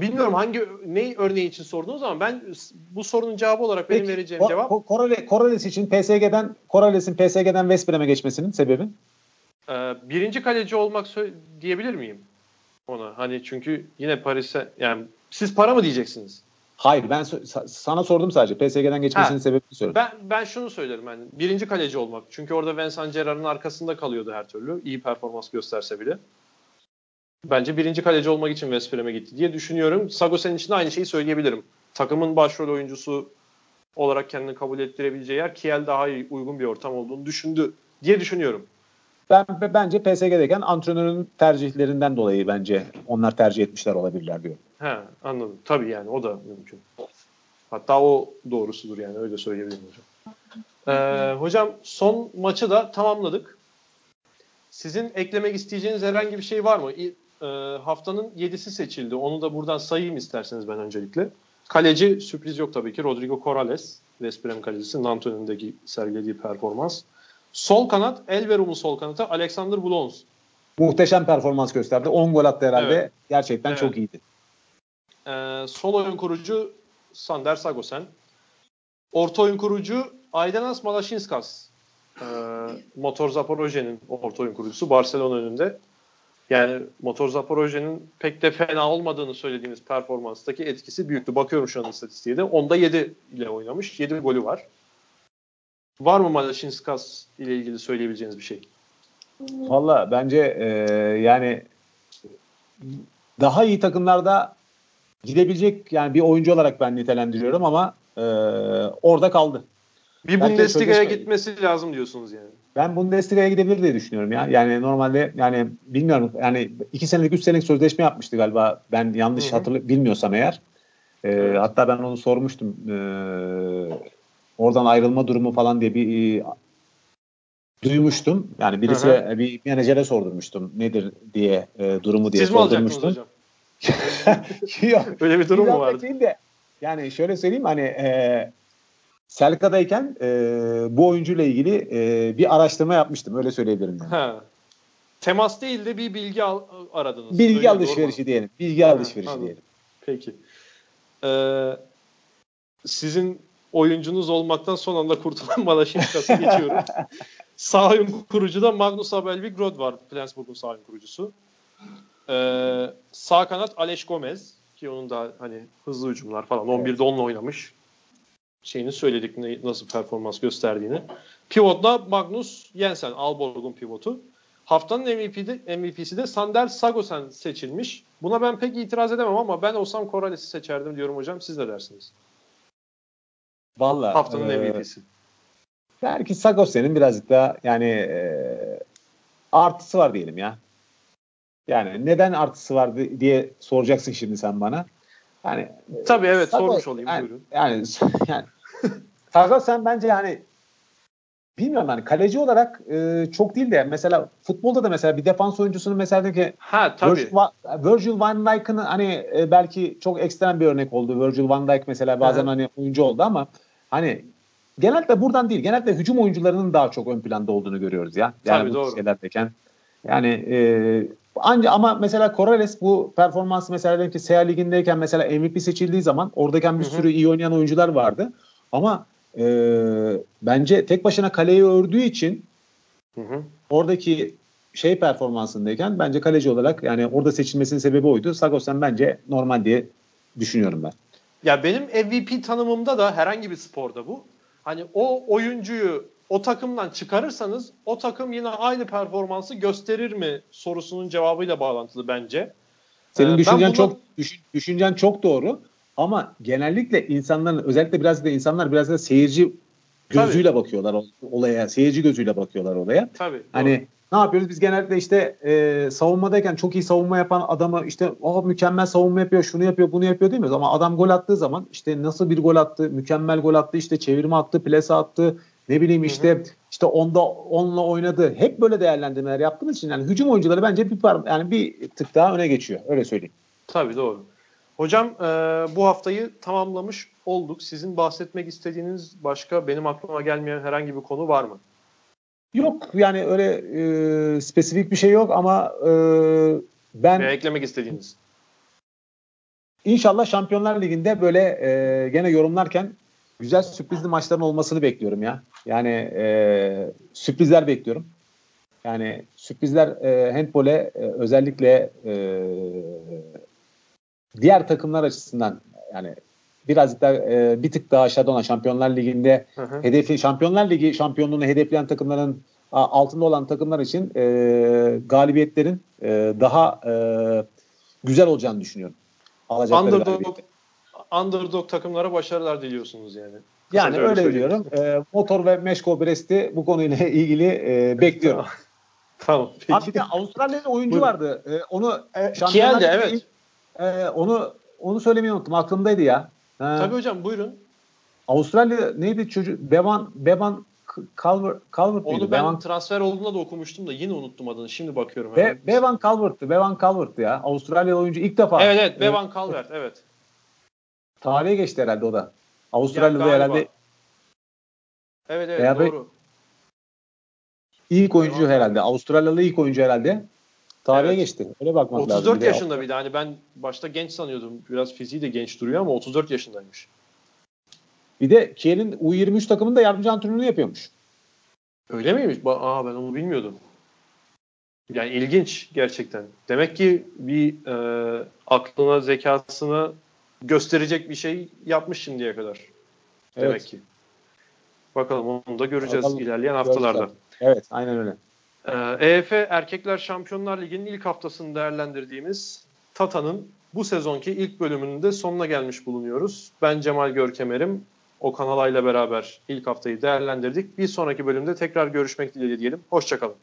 Bilmiyorum hangi ne örneği için sorduğunuz ama ben bu sorunun cevabı olarak Peki, benim vereceğim Ko- cevap Korale, Korales için PSG'den Korales'in PSG'den West Brom'e geçmesinin sebebi? Ee, birinci kaleci olmak diyebilir miyim ona? Hani çünkü yine Paris'e yani siz para mı diyeceksiniz? Hayır ben sana sordum sadece. PSG'den geçmesinin ha, sebebini söyledim. Ben, ben şunu söylerim yani birinci kaleci olmak. Çünkü orada Vincent Gerard'ın arkasında kalıyordu her türlü. İyi performans gösterse bile. Bence birinci kaleci olmak için West Brom'e gitti diye düşünüyorum. Sagosen'in için de aynı şeyi söyleyebilirim. Takımın başrol oyuncusu olarak kendini kabul ettirebileceği yer Kiel daha iyi, uygun bir ortam olduğunu düşündü diye düşünüyorum. Ben bence PSG'deyken antrenörün tercihlerinden dolayı bence onlar tercih etmişler olabilirler diyor. He anladım. Tabii yani o da mümkün. Hatta o doğrusudur yani öyle söyleyebilirim hocam. Ee, hocam son maçı da tamamladık. Sizin eklemek isteyeceğiniz herhangi bir şey var mı? E, haftanın 7'si seçildi. Onu da buradan sayayım isterseniz ben öncelikle. Kaleci sürpriz yok tabii ki. Rodrigo Corrales. West Brom kalecisi. Nantes önündeki sergilediği performans. Sol kanat, Elverum'un sol kanatı Alexander Blons. Muhteşem performans gösterdi. 10 gol attı herhalde. Evet. Gerçekten evet. çok iyiydi. Ee, sol oyun kurucu Sander Sagosen. Orta oyun kurucu Aydanas Malashinskas. Ee, Motor Zaporoje'nin orta oyun kurucusu Barcelona önünde. Yani Motor Zaporoje'nin pek de fena olmadığını söylediğimiz performanstaki etkisi büyüktü. Bakıyorum şu an istatistiğe de. Onda 7 ile oynamış. 7 golü var. Var mı Malashinskas ile ilgili söyleyebileceğiniz bir şey? Valla bence e, yani daha iyi takımlarda gidebilecek yani bir oyuncu olarak ben nitelendiriyorum ama e, orada kaldı. Bir Bundesliga'ya gitmesi lazım diyorsunuz yani. Ben Bundesliga'ya gidebilir diye düşünüyorum ya. Yani normalde yani bilmiyorum yani iki senelik üç senelik sözleşme yapmıştı galiba. Ben yanlış hatırlı bilmiyorsam eğer. Evet. Hatta ben onu sormuştum. Ee, oradan ayrılma durumu falan diye bir e, duymuştum. Yani birisi hı hı. bir menajere sordurmuştum nedir diye e, durumu diye Siz sordurmuştum. Mi hocam? Yok. Öyle bir durum mu vardı? De, yani şöyle söyleyeyim hani e, Selka'dayken e, bu oyuncuyla ilgili e, bir araştırma yapmıştım. Öyle söyleyebilirim. Yani. Ha. Temas değil de bir bilgi al, aradınız. Bilgi Öyle alışverişi diyelim. Bilgi ha, alışverişi anladım. diyelim. Peki. Ee, sizin oyuncunuz olmaktan son anda kurtulan Malaşinkas'ı geçiyorum. sağ oyun kurucu da Magnus Abelvik Rod var. Flensburg'un sağ oyun kurucusu. Ee, sağ kanat Aleş Gomez ki onun da hani hızlı hücumlar falan 11'de evet. onunla oynamış şeyini söyledik ne, nasıl performans gösterdiğini. Pivotla Magnus Jensen, Alborg'un pivotu. Haftanın MVP'de, MVP'si de Sander Sagosen seçilmiş. Buna ben pek itiraz edemem ama ben olsam Corrales'i seçerdim diyorum hocam. Siz ne dersiniz? Vallahi haftanın e, MVP'si. Belki Sagosen'in birazcık daha yani e, artısı var diyelim ya. Yani neden artısı var diye soracaksın şimdi sen bana. Yani Tabii evet Sago, sormuş olayım yani, buyurun. Yani, yani Kargal sen bence yani bilmiyorum yani kaleci olarak e, çok değil de mesela futbolda da mesela bir defans oyuncusunun mesela ki ha tabii. Virgil, Virgil van Dijk'ın hani e, belki çok ekstrem bir örnek oldu. Virgil van Dijk mesela bazen Hı-hı. hani oyuncu oldu ama hani genelde buradan değil. Genelde hücum oyuncularının daha çok ön planda olduğunu görüyoruz ya. Yani tabii, bu doğru. şeylerdeyken. Yani e, Anca ama mesela Corrales bu performansı mesela diyelim ki SEA Ligi'ndeyken mesela MVP seçildiği zaman oradayken bir sürü iyi oynayan oyuncular vardı. Ama e, bence tek başına kaleyi ördüğü için hı hı. oradaki şey performansındayken bence kaleci olarak yani orada seçilmesinin sebebi oydu. Sagosen bence normal diye düşünüyorum ben. Ya benim MVP tanımımda da herhangi bir sporda bu. Hani o oyuncuyu o takımdan çıkarırsanız o takım yine aynı performansı gösterir mi sorusunun cevabıyla bağlantılı bence. Senin ee, düşüncen buna... çok düşün, düşüncen çok doğru ama genellikle insanların özellikle biraz da insanlar biraz da seyirci gözüyle Tabii. bakıyorlar olaya. Seyirci gözüyle bakıyorlar olaya. Tabii. Hani doğru. Ne yapıyoruz? Biz genellikle işte e, savunmadayken çok iyi savunma yapan adamı işte o mükemmel savunma yapıyor, şunu yapıyor, bunu yapıyor değil mi? Ama adam gol attığı zaman işte nasıl bir gol attı, mükemmel gol attı, işte çevirme attı, plase attı, ne bileyim işte hı hı. işte onda onunla oynadı. Hep böyle değerlendirmeler yaptığımız için yani hücum oyuncuları bence bir par yani bir tık daha öne geçiyor. Öyle söyleyeyim. Tabii doğru. Hocam e, bu haftayı tamamlamış olduk. Sizin bahsetmek istediğiniz başka benim aklıma gelmeyen herhangi bir konu var mı? Yok yani öyle e, spesifik bir şey yok ama e, ben Veya eklemek istediğiniz. İnşallah Şampiyonlar Ligi'nde böyle e, gene yorumlarken güzel sürprizli maçların olmasını bekliyorum ya. Yani e, sürprizler bekliyorum. Yani sürprizler e, handbole e, özellikle e, diğer takımlar açısından yani birazcık da e, bir tık daha aşağıda olan Şampiyonlar Ligi'nde hı hı. hedefi Şampiyonlar Ligi şampiyonluğunu hedefleyen takımların altında olan takımlar için e, galibiyetlerin e, daha e, güzel olacağını düşünüyorum. Underdog, underdog takımlara başarılar diliyorsunuz yani. Yani öyle, öyle diyorum. E, Motor ve Meşko Brest'i bu konuyla ilgili e, bekliyorum. tamam. Peki. Abi bir de Avustralya'da oyuncu Buyurun. vardı. E, onu e, Kiel'de evet. E, onu onu söylemeyi unuttum. Aklımdaydı ya. Ha. Tabii hocam buyurun. Avustralya neydi çocuk? Bevan Bevan Calvert, Calvert Onu miydi? ben Bevan... transfer olduğunda da okumuştum da yine unuttum adını. Şimdi bakıyorum. Be, Bevan Calvert'tı. Bevan Calvert'tı ya. Avustralya oyuncu ilk defa. Evet evet. Bevan Calvert. Evet. Tarihe geçti herhalde o da. Avustralya'da herhalde. Evet evet Veya doğru. İlk oyuncu herhalde. Avustralyalı ilk oyuncu herhalde. Tarihe evet. geçti. Öyle bakmak 34 lazım. 34 yaşında bir de. Hani ben başta genç sanıyordum. Biraz fiziği de genç duruyor ama 34 yaşındaymış. Bir de Kiel'in U23 takımında yardımcı antrenörünü yapıyormuş. Öyle miymiş? Aa ben onu bilmiyordum. Yani ilginç gerçekten. Demek ki bir e, aklına, zekasını gösterecek bir şey yapmış şimdiye kadar. Demek evet. ki. Bakalım onu da göreceğiz Bakalım, ilerleyen haftalarda. Evet, aynen öyle. EF Erkekler Şampiyonlar Ligi'nin ilk haftasını değerlendirdiğimiz Tata'nın bu sezonki ilk bölümünün de sonuna gelmiş bulunuyoruz. Ben Cemal Görkemer'im. Okan Alay'la beraber ilk haftayı değerlendirdik. Bir sonraki bölümde tekrar görüşmek dileğiyle diyelim. Hoşçakalın.